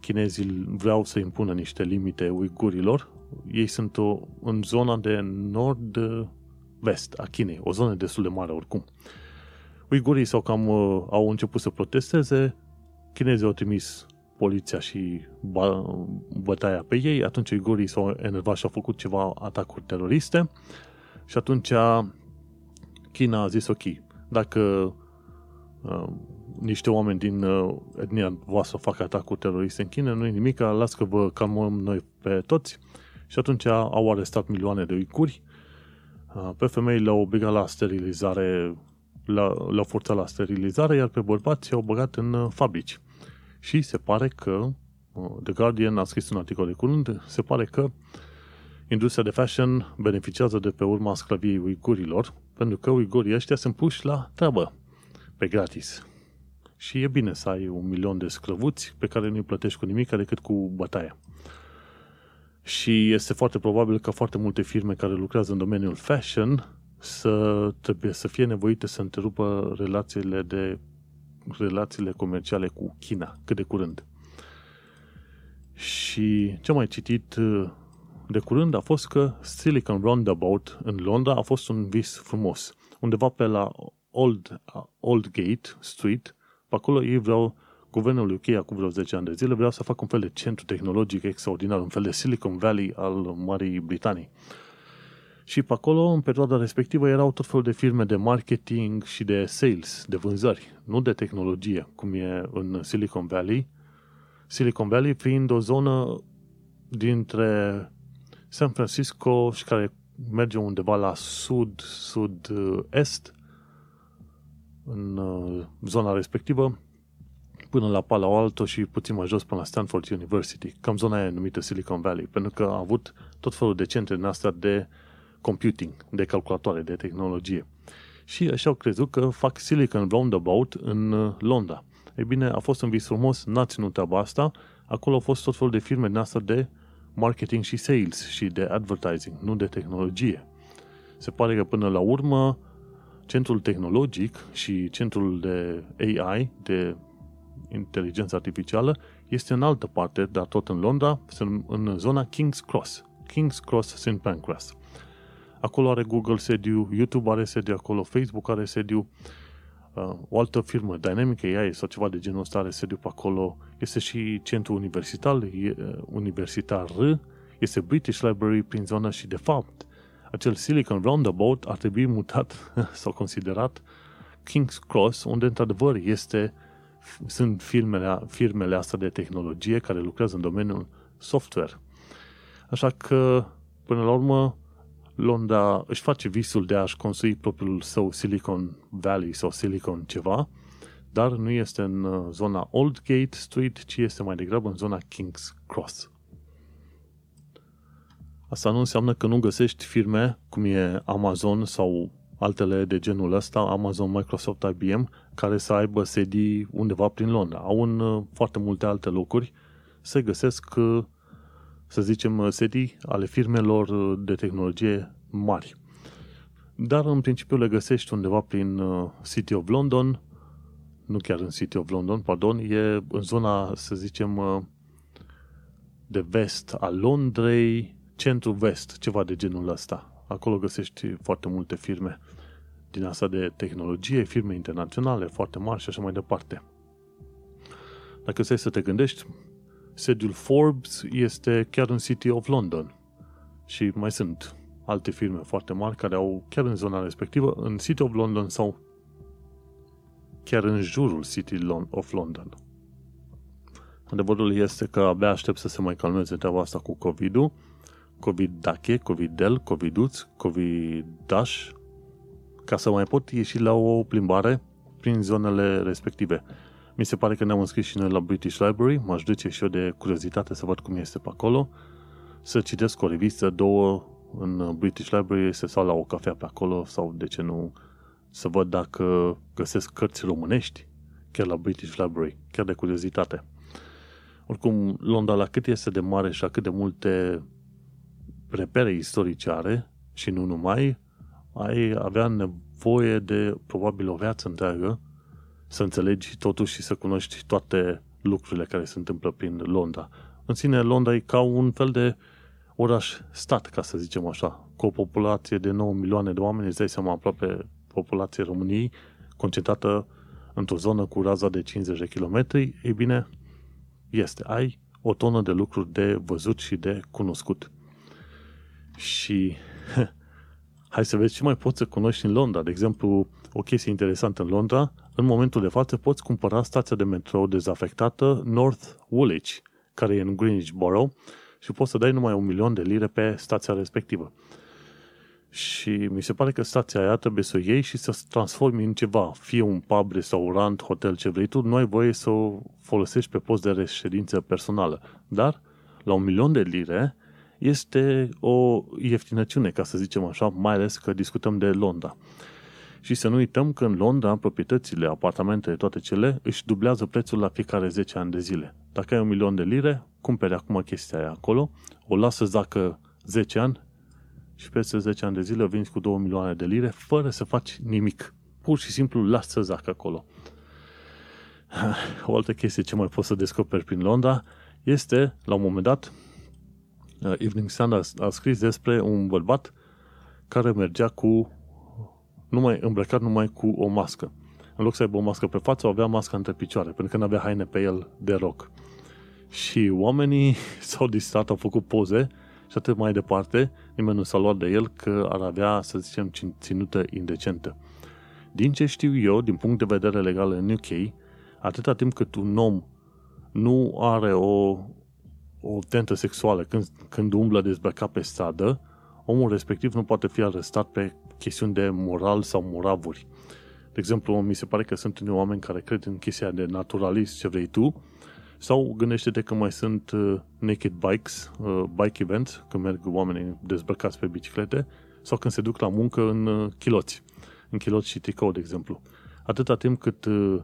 chinezii vreau să impună niște limite uigurilor. Ei sunt o, în zona de nord-vest a Chinei, o zonă destul de mare oricum. Uigurii sau cam uh, au început să protesteze, chinezii au trimis poliția și bătaia pe ei, atunci uigurii s-au enervat și au făcut ceva atacuri teroriste și atunci China a zis ok, dacă uh, niște oameni din uh, etnia voastră fac atacuri teroriste în China, nu e nimic, las că vă calmăm noi pe toți și atunci au arestat milioane de uicuri, uh, pe femei le-au obligat la sterilizare, le-au forțat la sterilizare, iar pe bărbați i-au băgat în uh, fabrici. Și se pare că, uh, The Guardian a scris un articol de curând, se pare că industria de fashion beneficiază de pe urma sclaviei uigurilor, pentru că uigurii ăștia sunt puși la treabă, pe gratis. Și e bine să ai un milion de sclăvuți pe care nu-i plătești cu nimic decât cu bătaia. Și este foarte probabil că foarte multe firme care lucrează în domeniul fashion să trebuie să fie nevoite să întrerupă relațiile de relațiile comerciale cu China cât de curând. Și ce am mai citit uh, de curând a fost că Silicon Roundabout în Londra a fost un vis frumos. Undeva pe la Old, uh, Old Gate Street, pe acolo ei vreau, guvernul UK acum vreo 10 ani de zile, vreau să facă un fel de centru tehnologic extraordinar, un fel de Silicon Valley al Marii Britanii. Și pe acolo, în perioada respectivă, erau tot felul de firme de marketing și de sales, de vânzări, nu de tehnologie, cum e în Silicon Valley. Silicon Valley fiind o zonă dintre San Francisco și care merge undeva la sud, sud-est, în uh, zona respectivă, până la Palo Alto și puțin mai jos până la Stanford University, cam zona aia numită Silicon Valley, pentru că a avut tot felul de centre din astea de computing, de calculatoare, de tehnologie. Și așa au crezut că fac Silicon Roundabout în uh, Londra. Ei bine, a fost un vis frumos, n-a ținut treaba asta, acolo au fost tot felul de firme din asta de marketing și sales și de advertising, nu de tehnologie. Se pare că până la urmă centrul tehnologic și centrul de AI, de inteligență artificială, este în altă parte, dar tot în Londra, în zona King's Cross. King's Cross St. Pancras. Acolo are Google sediu, YouTube are sediu acolo, Facebook are sediu, uh, o altă firmă, Dynamic AI sau ceva de genul ăsta are sediu pe acolo. Este și centru universitar, uh, universitar este British Library prin zona și de fapt acel Silicon Roundabout ar trebui mutat sau considerat King's Cross, unde într-adevăr este, sunt firmele, firmele astea de tehnologie care lucrează în domeniul software. Așa că, până la urmă, Londra își face visul de a-și construi propriul său Silicon Valley sau Silicon ceva, dar nu este în uh, zona Old Gate Street, ci este mai degrabă în zona King's Cross. Asta nu înseamnă că nu găsești firme cum e Amazon sau altele de genul ăsta, Amazon, Microsoft, IBM, care să aibă sedii undeva prin Londra. Au în uh, foarte multe alte locuri se găsesc, uh, să zicem, uh, sedii ale firmelor de tehnologie mari. Dar în principiu le găsești undeva prin City of London, nu chiar în City of London, pardon, e în zona, să zicem, de vest a Londrei, centru-vest, ceva de genul ăsta. Acolo găsești foarte multe firme din asta de tehnologie, firme internaționale foarte mari și așa mai departe. Dacă stai să te gândești, sediul Forbes este chiar în City of London și mai sunt alte firme foarte mari care au chiar în zona respectivă, în City of London sau chiar în jurul City of London. Adevărul este că abia aștept să se mai calmeze treaba asta cu COVID-ul, COVID-Dache, COVID-Del, COVID-Uț, COVID-Dash, ca să mai pot ieși la o plimbare prin zonele respective. Mi se pare că ne-am înscris și noi la British Library, m-aș duce și eu de curiozitate să văd cum este pe acolo, să citesc o revistă, două în British Library, să stau la o cafea pe acolo sau de ce nu să văd dacă găsesc cărți românești chiar la British Library, chiar de curiozitate. Oricum, Londra la cât este de mare și la cât de multe repere istorice are și nu numai, ai avea nevoie de probabil o viață întreagă să înțelegi totuși și să cunoști toate lucrurile care se întâmplă prin Londra. În sine, Londra e ca un fel de oraș-stat, ca să zicem așa, cu o populație de 9 milioane de oameni, îți dai seama aproape populație României, concentrată într-o zonă cu raza de 50 de kilometri, ei bine, este. Ai o tonă de lucruri de văzut și de cunoscut. Și hai să vezi ce mai poți să cunoști în Londra. De exemplu, o chestie interesantă în Londra, în momentul de față poți cumpăra stația de metrou dezafectată North Woolwich, care e în Greenwich Borough, și poți să dai numai un milion de lire pe stația respectivă. Și mi se pare că stația aia trebuie să o iei și să o transformi în ceva, fie un pub, restaurant, hotel, ce vrei tu, nu ai voie să o folosești pe post de reședință personală. Dar, la un milion de lire, este o ieftinăciune, ca să zicem așa, mai ales că discutăm de Londra. Și să nu uităm că în Londra proprietățile, apartamentele, toate cele, își dublează prețul la fiecare 10 ani de zile. Dacă ai un milion de lire, cumperi acum chestia aia acolo, o lasă dacă 10 ani și peste 10 ani de zile vinzi cu 2 milioane de lire fără să faci nimic. Pur și simplu lasă zac acolo. O altă chestie ce mai poți să descoperi prin Londra este, la un moment dat, Uh, Evening Sun a, a scris despre un bărbat care mergea cu numai, îmbrăcat numai cu o mască. În loc să aibă o mască pe față, avea masca între picioare, pentru că nu avea haine pe el de rock. Și oamenii s-au distrat, au făcut poze și atât mai departe, nimeni nu s-a luat de el că ar avea, să zicem, ținută indecentă. Din ce știu eu, din punct de vedere legal în UK, atâta timp cât un om nu are o, o tentă sexuală când, când umblă dezbrăcat pe stradă, omul respectiv nu poate fi arestat pe chestiuni de moral sau moravuri. De exemplu, mi se pare că sunt unii oameni care cred în chestia de naturalist, ce vrei tu, sau gândește-te că mai sunt uh, naked bikes, uh, bike events, când merg oamenii dezbrăcați pe biciclete, sau când se duc la muncă în uh, chiloți, în chiloți și tricou, de exemplu. Atâta timp cât uh,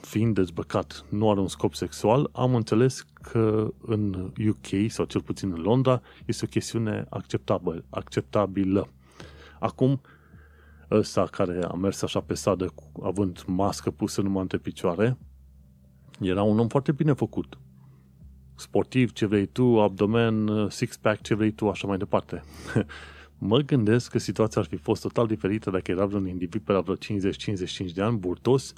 fiind dezbăcat, nu are un scop sexual, am înțeles că în UK, sau cel puțin în Londra, este o chestiune acceptabil, acceptabilă. Acum, ăsta care a mers așa pe stradă având mască pusă numai între picioare, Era un om foarte bine făcut. Sportiv, ce vrei tu, abdomen, six-pack, ce vrei tu, așa mai departe. mă gândesc că situația ar fi fost total diferită dacă era vreun individ pe la vreo 50-55 de ani, burtos,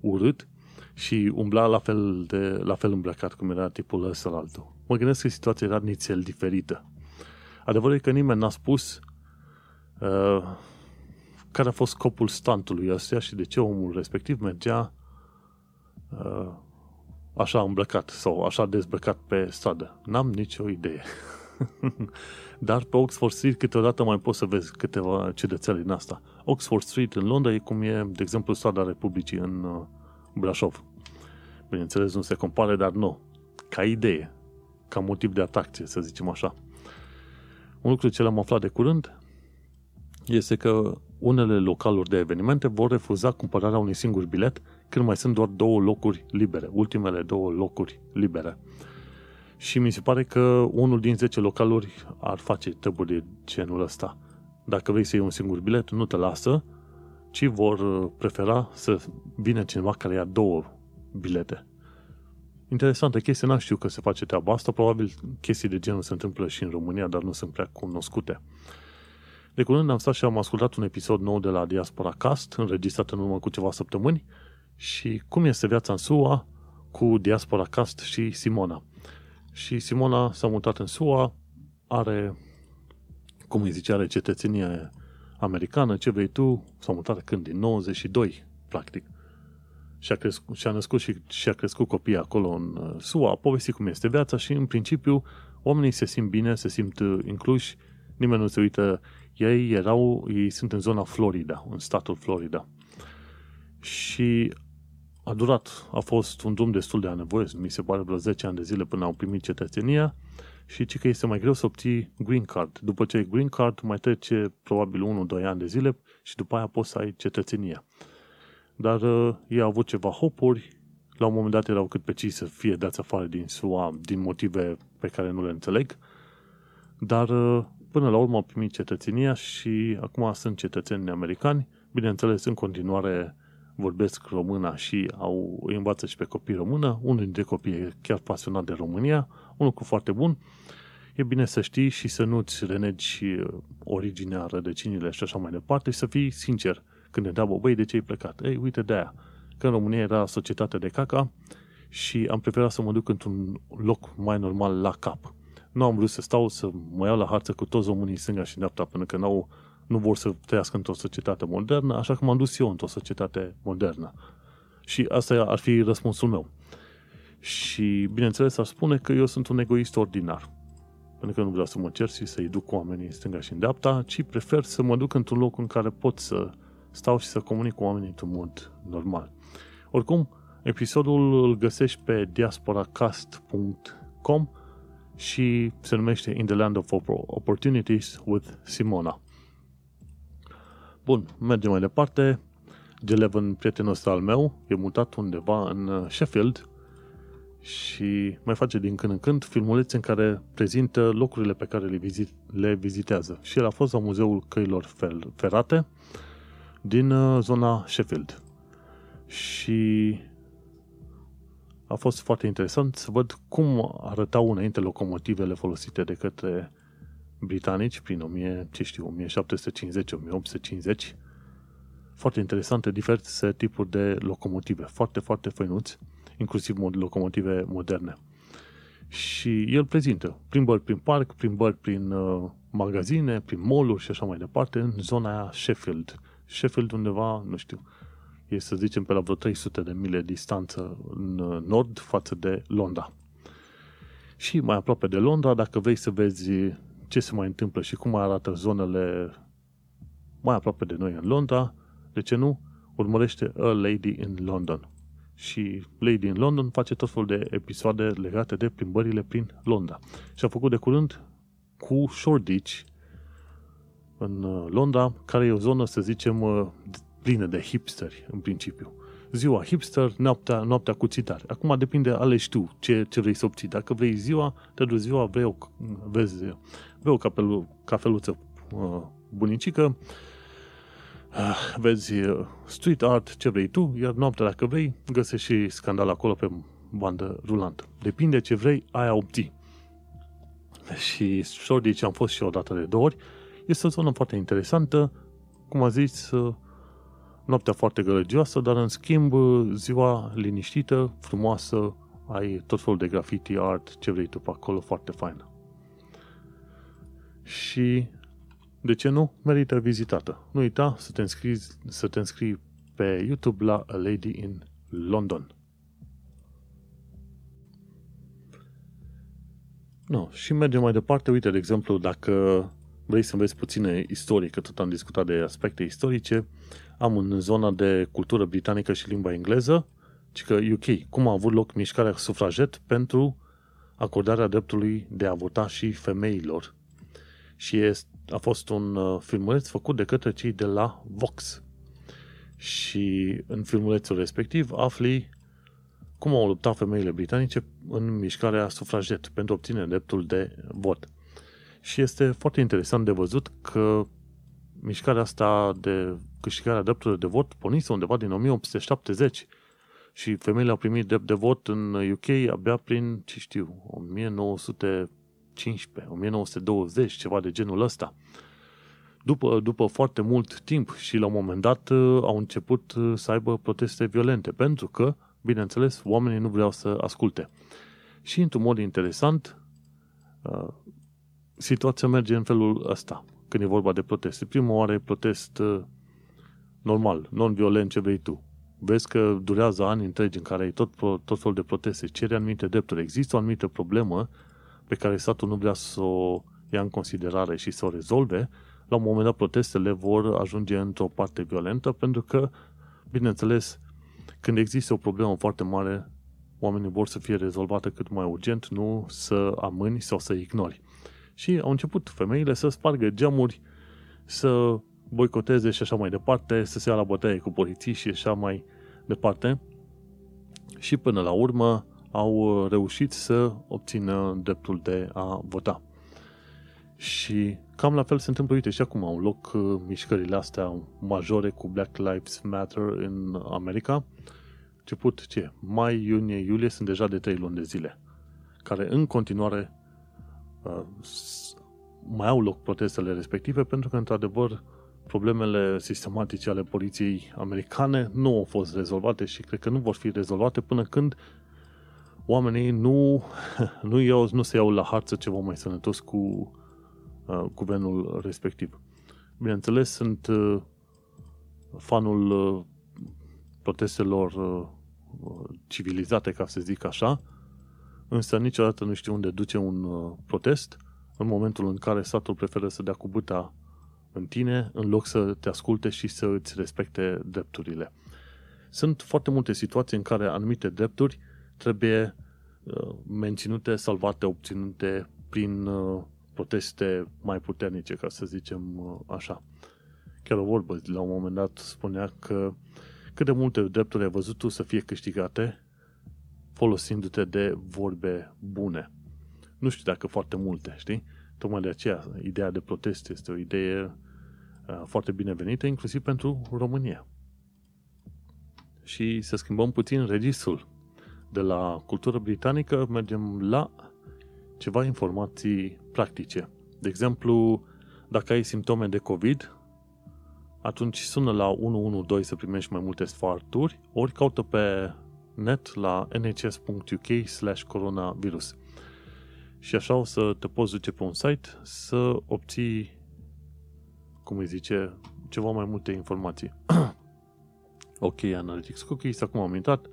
urât și umbla la fel, de, la fel îmbrăcat cum era tipul ăsta altul. Mă gândesc că situația era nițel diferită. Adevărul e că nimeni n-a spus uh, care a fost scopul stantului ăsta și de ce omul respectiv mergea uh, așa îmbrăcat sau așa dezbrăcat pe stradă. N-am nicio idee. Dar pe Oxford Street câteodată mai poți să vezi câteva ciudățele din asta. Oxford Street în Londra e cum e, de exemplu, strada Republicii în uh, Brașov. Bineînțeles, nu se compare, dar nu. Ca idee, ca motiv de atracție, să zicem așa. Un lucru ce l-am aflat de curând este că unele localuri de evenimente vor refuza cumpărarea unui singur bilet când mai sunt doar două locuri libere, ultimele două locuri libere. Și mi se pare că unul din 10 localuri ar face treburi de genul ăsta. Dacă vrei să iei un singur bilet, nu te lasă, ci vor prefera să vină cineva care ia două bilete. Interesantă chestie, n-am știu că se face treaba asta, probabil chestii de genul se întâmplă și în România, dar nu sunt prea cunoscute. De curând am stat și am ascultat un episod nou de la Diaspora Cast, înregistrat în urmă cu ceva săptămâni, și cum este viața în SUA cu Diaspora Cast și Simona. Și Simona s-a mutat în SUA, are, cum îi zice, are cetățenie americană, ce vrei tu, s-a mutat când? Din 92, practic. Și-a, crescut, și-a născut și, și-a crescut copiii acolo în uh, SUA, a povestit cum este viața și, în principiu, oamenii se simt bine, se simt uh, incluși, nimeni nu se uită. Ei erau, ei sunt în zona Florida, în statul Florida. Și a durat, a fost un drum destul de anevoios, mi se pare vreo 10 ani de zile până au primit cetățenia și ci că este mai greu să obții green card. După ce ai green card, mai trece probabil 1-2 ani de zile și după aia poți să ai cetățenia. Dar uh, ei au avut ceva hopuri, la un moment dat erau cât pe ci să fie dați afară din SUA din motive pe care nu le înțeleg, dar uh, până la urmă au primit cetățenia și acum sunt cetățeni americani, bineînțeles în continuare vorbesc româna și au, îi învață și pe copii română. Unul dintre copii e chiar pasionat de România, un lucru foarte bun. E bine să știi și să nu-ți renegi originea, rădăcinile și așa mai departe și să fii sincer când ne întreabă, băi, de ce ai plecat? Ei, uite de aia. Că în România era societate de caca și am preferat să mă duc într-un loc mai normal la cap. Nu am vrut să stau să mă iau la harță cu toți românii stânga și dreapta, pentru că n-au nu vor să trăiască într-o societate modernă, așa că m-am dus eu într-o societate modernă. Și asta ar fi răspunsul meu. Și, bineînțeles, aș spune că eu sunt un egoist ordinar. Pentru că nu vreau să mă cer și să-i duc cu oamenii în stânga și în dreapta, ci prefer să mă duc într-un loc în care pot să stau și să comunic cu oamenii într-un mod normal. Oricum, episodul îl găsești pe diasporacast.com și se numește In the Land of Opportunities with Simona. Bun, mergem mai departe. Geleven, prietenul ăsta al meu, e mutat undeva în uh, Sheffield și mai face din când în când filmulețe în care prezintă locurile pe care le, vizit, le vizitează. Și el a fost la Muzeul Căilor Ferate din uh, zona Sheffield. Și a fost foarte interesant să văd cum arătau înainte locomotivele folosite de către britanici prin 1000, ce știu, 1750-1850. Foarte interesante, diverse tipuri de locomotive, foarte, foarte făinuți, inclusiv locomotive moderne. Și el prezintă plimbări prin parc, plimbări prin uh, magazine, prin mall și așa mai departe, în zona aia Sheffield. Sheffield undeva, nu știu, e să zicem pe la vreo 300 de mile distanță în uh, nord față de Londra. Și mai aproape de Londra, dacă vrei să vezi ce se mai întâmplă și cum arată zonele mai aproape de noi în Londra, de ce nu, urmărește A Lady in London. Și Lady in London face tot felul de episoade legate de plimbările prin Londra. Și a făcut de curând cu Shoreditch în uh, Londra, care e o zonă, să zicem, uh, plină de hipsteri, în principiu. Ziua hipster, noaptea, noaptea cu țitare. Acum depinde, alegi tu ce, ce vrei să obții. Dacă vrei ziua, te duci ziua, vrei o, vezi bei o capelu, cafeluță uh, bunicică, uh, vezi uh, street art, ce vrei tu, iar noaptea, dacă vrei, găsești și scandal acolo pe bandă rulantă. Depinde ce vrei, aia obții. Și Shoreditch am fost și o dată de două ori. Este o zonă foarte interesantă, cum a zis, noaptea foarte gălăgioasă, dar în schimb ziua liniștită, frumoasă, ai tot felul de graffiti art, ce vrei tu pe acolo, foarte faină. Și de ce nu? Merită vizitată. Nu uita să te înscrii, să te înscrii pe YouTube la A Lady in London. No, și mergem mai departe. Uite, de exemplu, dacă vrei să înveți puține istorie, că tot am discutat de aspecte istorice, am în zona de cultură britanică și limba engleză, ci că UK, cum a avut loc mișcarea sufraget pentru acordarea dreptului de a vota și femeilor. Și este, a fost un uh, filmuleț făcut de către cei de la Vox. Și în filmulețul respectiv afli cum au luptat femeile britanice în mișcarea sufraget pentru obține dreptul de vot. Și este foarte interesant de văzut că mișcarea asta de câștigarea dreptului de vot pornise undeva din 1870 și femeile au primit drept de vot în UK abia prin, ce știu, 1915, 1920, ceva de genul ăsta. După, după foarte mult timp și la un moment dat au început să aibă proteste violente, pentru că, bineînțeles, oamenii nu vreau să asculte. Și, într-un mod interesant, situația merge în felul ăsta, când e vorba de proteste. Prima oară protest normal, non-violent, ce vrei tu. Vezi că durează ani întregi în care ai tot, tot felul de proteste, cere anumite drepturi. Există o anumită problemă pe care statul nu vrea să o ia în considerare și să o rezolve, la un moment dat protestele vor ajunge într-o parte violentă, pentru că, bineînțeles, când există o problemă foarte mare, oamenii vor să fie rezolvată cât mai urgent, nu să amâni sau să ignori. Și au început femeile să spargă geamuri, să boicoteze și așa mai departe, să se ia la bătaie cu poliții și așa mai departe. Și până la urmă au reușit să obțină dreptul de a vota. Și cam la fel se întâmplă, uite, și acum au loc uh, mișcările astea majore cu Black Lives Matter în America. Început, ce? Mai, iunie, iulie sunt deja de 3 luni de zile, care în continuare uh, mai au loc protestele respective pentru că, într-adevăr, problemele sistematice ale poliției americane nu au fost rezolvate și cred că nu vor fi rezolvate până când oamenii nu, nu, iau, nu se iau la harță ceva mai sănătos cu uh, guvernul respectiv. Bineînțeles, sunt uh, fanul uh, protestelor uh, civilizate, ca să zic așa, însă niciodată nu știu unde duce un uh, protest în momentul în care statul preferă să dea cu băta în tine în loc să te asculte și să îți respecte drepturile. Sunt foarte multe situații în care anumite drepturi trebuie uh, menținute, salvate, obținute prin uh, proteste mai puternice, ca să zicem uh, așa. Chiar o vorbă la un moment dat spunea că cât de multe drepturi ai văzut tu să fie câștigate folosindu-te de vorbe bune. Nu știu dacă foarte multe, știi? Tocmai de aceea, ideea de protest este o idee Uh, foarte binevenită, inclusiv pentru România. Și să schimbăm puțin registrul. De la cultură britanică mergem la ceva informații practice. De exemplu, dacă ai simptome de COVID, atunci sună la 112 să primești mai multe sfaturi, ori caută pe net la nhs.uk slash coronavirus. Și așa o să te poți duce pe un site să obții cum îi zice, ceva mai multe informații. ok, Analytics Cookies, acum am intrat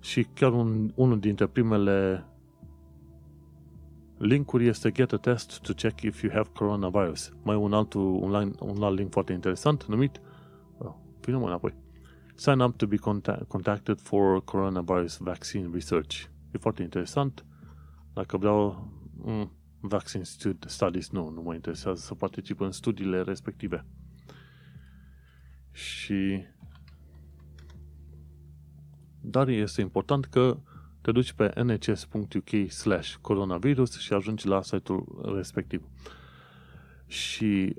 și chiar un, unul dintre primele linkuri este Get a test to check if you have coronavirus. Mai un alt, un, line, un alt link foarte interesant numit oh, vină mă înapoi. Sign up to be contact, contacted for coronavirus vaccine research. E foarte interesant. Dacă vreau, mm, vaccine studies, nu, nu mă interesează să particip în studiile respective. Și dar este important că te duci pe nhs.uk slash coronavirus și ajungi la site-ul respectiv. Și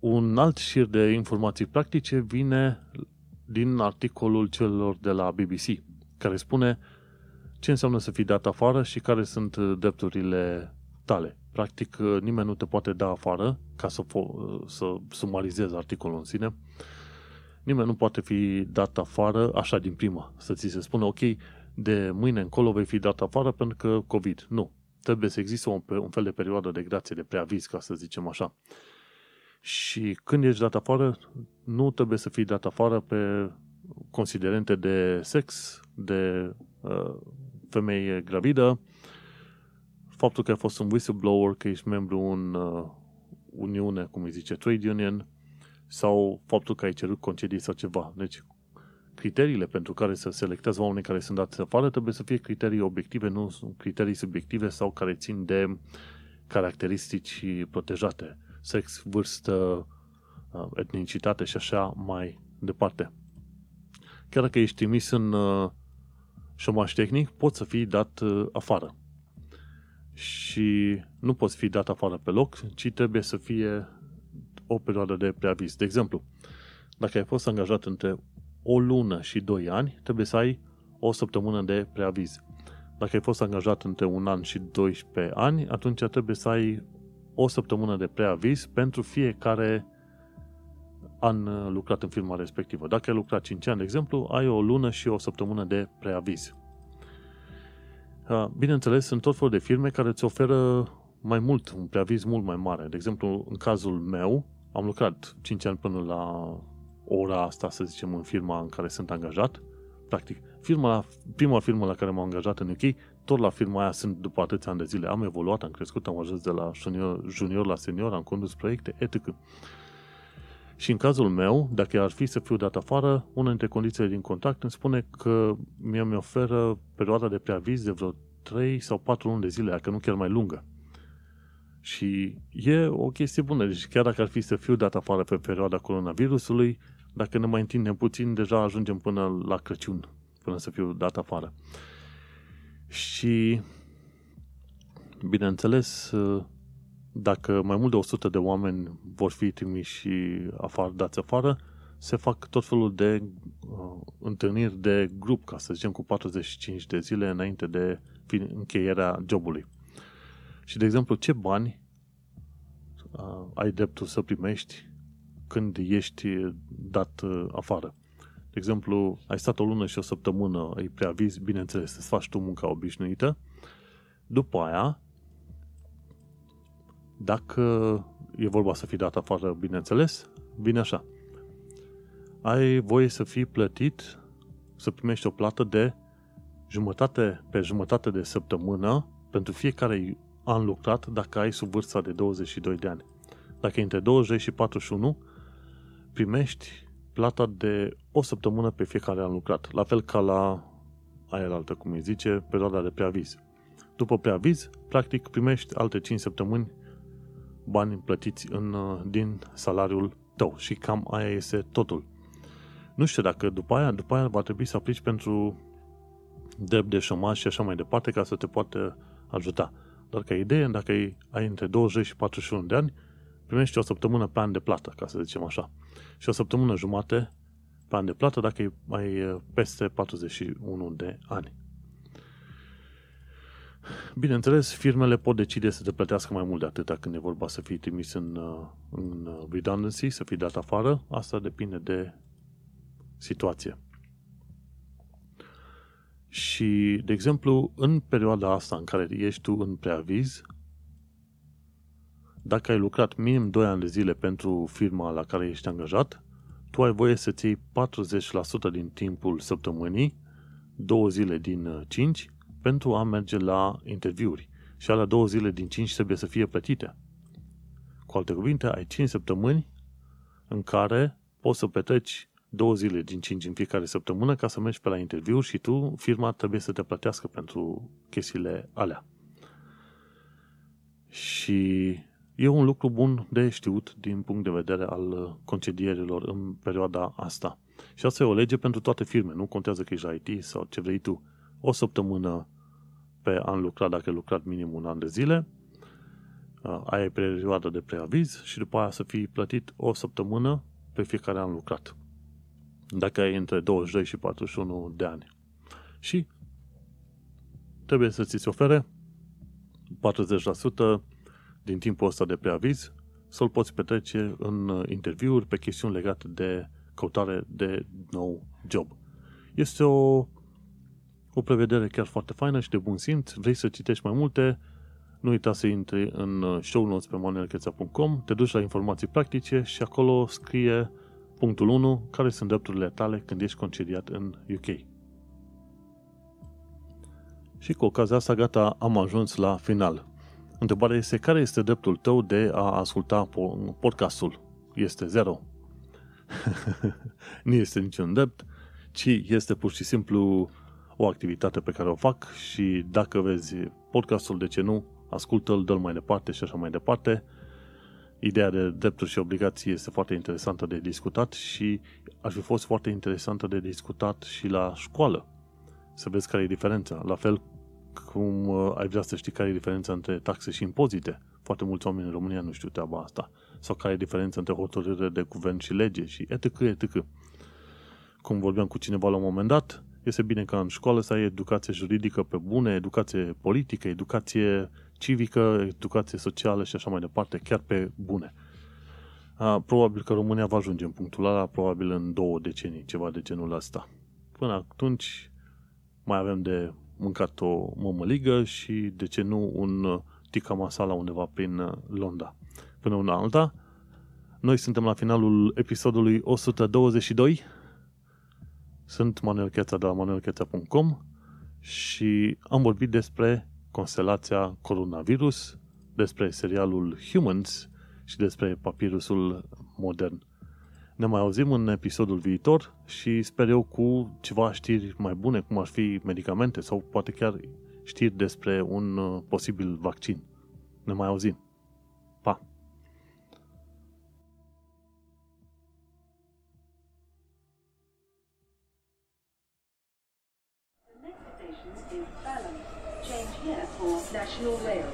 un alt șir de informații practice vine din articolul celor de la BBC, care spune ce înseamnă să fii dat afară și care sunt drepturile tale. Practic, nimeni nu te poate da afară, ca să, fo- să sumarizez articolul în sine, nimeni nu poate fi dat afară așa din prima, să ți se spună, ok, de mâine încolo vei fi dat afară pentru că COVID. Nu. Trebuie să existe un, un fel de perioadă de grație, de preaviz, ca să zicem așa. Și când ești dat afară, nu trebuie să fii dat afară pe considerente de sex, de uh, femeie gravidă, faptul că ai fost un whistleblower, că ești membru în uh, Uniune, cum îi zice, Trade Union, sau faptul că ai cerut concedii sau ceva. Deci, criteriile pentru care să selectează oamenii care sunt dați afară trebuie să fie criterii obiective, nu criterii subiective sau care țin de caracteristici protejate. Sex, vârstă, uh, etnicitate și așa mai departe. Chiar dacă ești trimis în uh, șomaș tehnic, poți să fii dat uh, afară. Și nu poți fi dat afară pe loc, ci trebuie să fie o perioadă de preaviz. De exemplu, dacă ai fost angajat între o lună și doi ani, trebuie să ai o săptămână de preaviz. Dacă ai fost angajat între un an și 12 ani, atunci trebuie să ai o săptămână de preaviz pentru fiecare an lucrat în firma respectivă. Dacă ai lucrat 5 ani, de exemplu, ai o lună și o săptămână de preaviz. Bineînțeles, sunt tot felul de firme care îți oferă mai mult, un preaviz mult mai mare. De exemplu, în cazul meu, am lucrat 5 ani până la ora asta, să zicem, în firma în care sunt angajat. Practic, firma, prima firmă la care m-am angajat în UK, tot la firma aia sunt după atâția ani de zile. Am evoluat, am crescut, am ajuns de la junior, junior la senior, am condus proiecte, etc. Și în cazul meu, dacă ar fi să fiu dat afară, una dintre condițiile din contract îmi spune că mie mi oferă perioada de preaviz de vreo 3 sau 4 luni de zile, dacă nu chiar mai lungă. Și e o chestie bună. Deci chiar dacă ar fi să fiu dat afară pe perioada coronavirusului, dacă ne mai întindem puțin, deja ajungem până la Crăciun, până să fiu dat afară. Și, bineînțeles, dacă mai mult de 100 de oameni vor fi trimiși afară, dați afară, se fac tot felul de uh, întâlniri de grup, ca să zicem, cu 45 de zile înainte de încheierea jobului. Și, de exemplu, ce bani uh, ai dreptul să primești când ești dat uh, afară. De exemplu, ai stat o lună și o săptămână, ai preaviz, bineînțeles, să faci tu munca obișnuită. După aia, dacă e vorba să fii dat afară, bineînțeles, bine așa. Ai voie să fii plătit, să primești o plată de jumătate pe jumătate de săptămână pentru fiecare an lucrat dacă ai sub vârsta de 22 de ani. Dacă e între 20 și 41, primești plata de o săptămână pe fiecare an lucrat, la fel ca la aia altă, cum îi zice, perioada de preaviz. După preaviz, practic primești alte 5 săptămâni bani plătiți în, din salariul tău și cam aia este totul. Nu știu dacă după aia, după aia va trebui să aplici pentru drept de șomaj și așa mai departe ca să te poată ajuta. Dar ca idee, dacă ai, ai între 20 și 41 de ani, primești o săptămână pe an de plată, ca să zicem așa. Și o săptămână jumate pe an de plată dacă ai mai peste 41 de ani. Bineînțeles, firmele pot decide să te plătească mai mult de atâta când e vorba să fii trimis în, în redundancy, să fii dat afară. Asta depinde de situație. Și, de exemplu, în perioada asta în care ești tu în preaviz, dacă ai lucrat minim 2 ani de zile pentru firma la care ești angajat, tu ai voie să-ți iei 40% din timpul săptămânii, două zile din 5, uh, pentru a merge la interviuri. Și alea două zile din 5 trebuie să fie plătite. Cu alte cuvinte, ai 5 săptămâni în care poți să petreci două zile din 5 în fiecare săptămână ca să mergi pe la interviuri și tu, firma, trebuie să te plătească pentru chestiile alea. Și E un lucru bun de știut din punct de vedere al uh, concedierilor în perioada asta. Și asta e o lege pentru toate firme, nu contează că ești la IT sau ce vrei tu. O săptămână pe an lucrat, dacă ai lucrat minim un an de zile, uh, ai perioada de preaviz și după aia să fii plătit o săptămână pe fiecare an lucrat. Dacă ai între 22 și 41 de ani. Și trebuie să ți se ofere 40% din timpul ăsta de preaviz să-l poți petrece în interviuri pe chestiuni legate de căutare de nou job. Este o, o prevedere chiar foarte faină și de bun simț. Vrei să citești mai multe? Nu uita să intri în show notes pe manuelcheța.com, te duci la informații practice și acolo scrie punctul 1, care sunt drepturile tale când ești concediat în UK. Și cu ocazia asta, gata, am ajuns la final. Întrebarea este care este dreptul tău de a asculta podcastul? Este zero. nu este niciun drept, ci este pur și simplu o activitate pe care o fac și dacă vezi podcastul, de ce nu, ascultă-l, dă-l mai departe și așa mai departe. Ideea de drepturi și obligații este foarte interesantă de discutat și ar fi fost foarte interesantă de discutat și la școală. Să vezi care e diferența. La fel cum uh, ai vrea să știi care e diferența între taxe și impozite. Foarte mulți oameni în România nu știu treaba asta. Sau care e diferența între hotărâre de guvern și lege și etc. etc. Cum vorbeam cu cineva la un moment dat, este bine ca în școală să ai educație juridică pe bune, educație politică, educație civică, educație socială și așa mai departe, chiar pe bune. Probabil că România va ajunge în punctul ăla, probabil în două decenii, ceva de genul ăsta. Până atunci mai avem de mâncat o mămăligă și, de ce nu, un tica masala undeva prin Londra. Până una alta, noi suntem la finalul episodului 122. Sunt Manuel Cheța de la manuelcheța.com și am vorbit despre constelația coronavirus, despre serialul Humans și despre papirusul modern. Ne mai auzim în episodul viitor și sper eu cu ceva știri mai bune, cum ar fi medicamente sau poate chiar știri despre un uh, posibil vaccin. Ne mai auzim. The next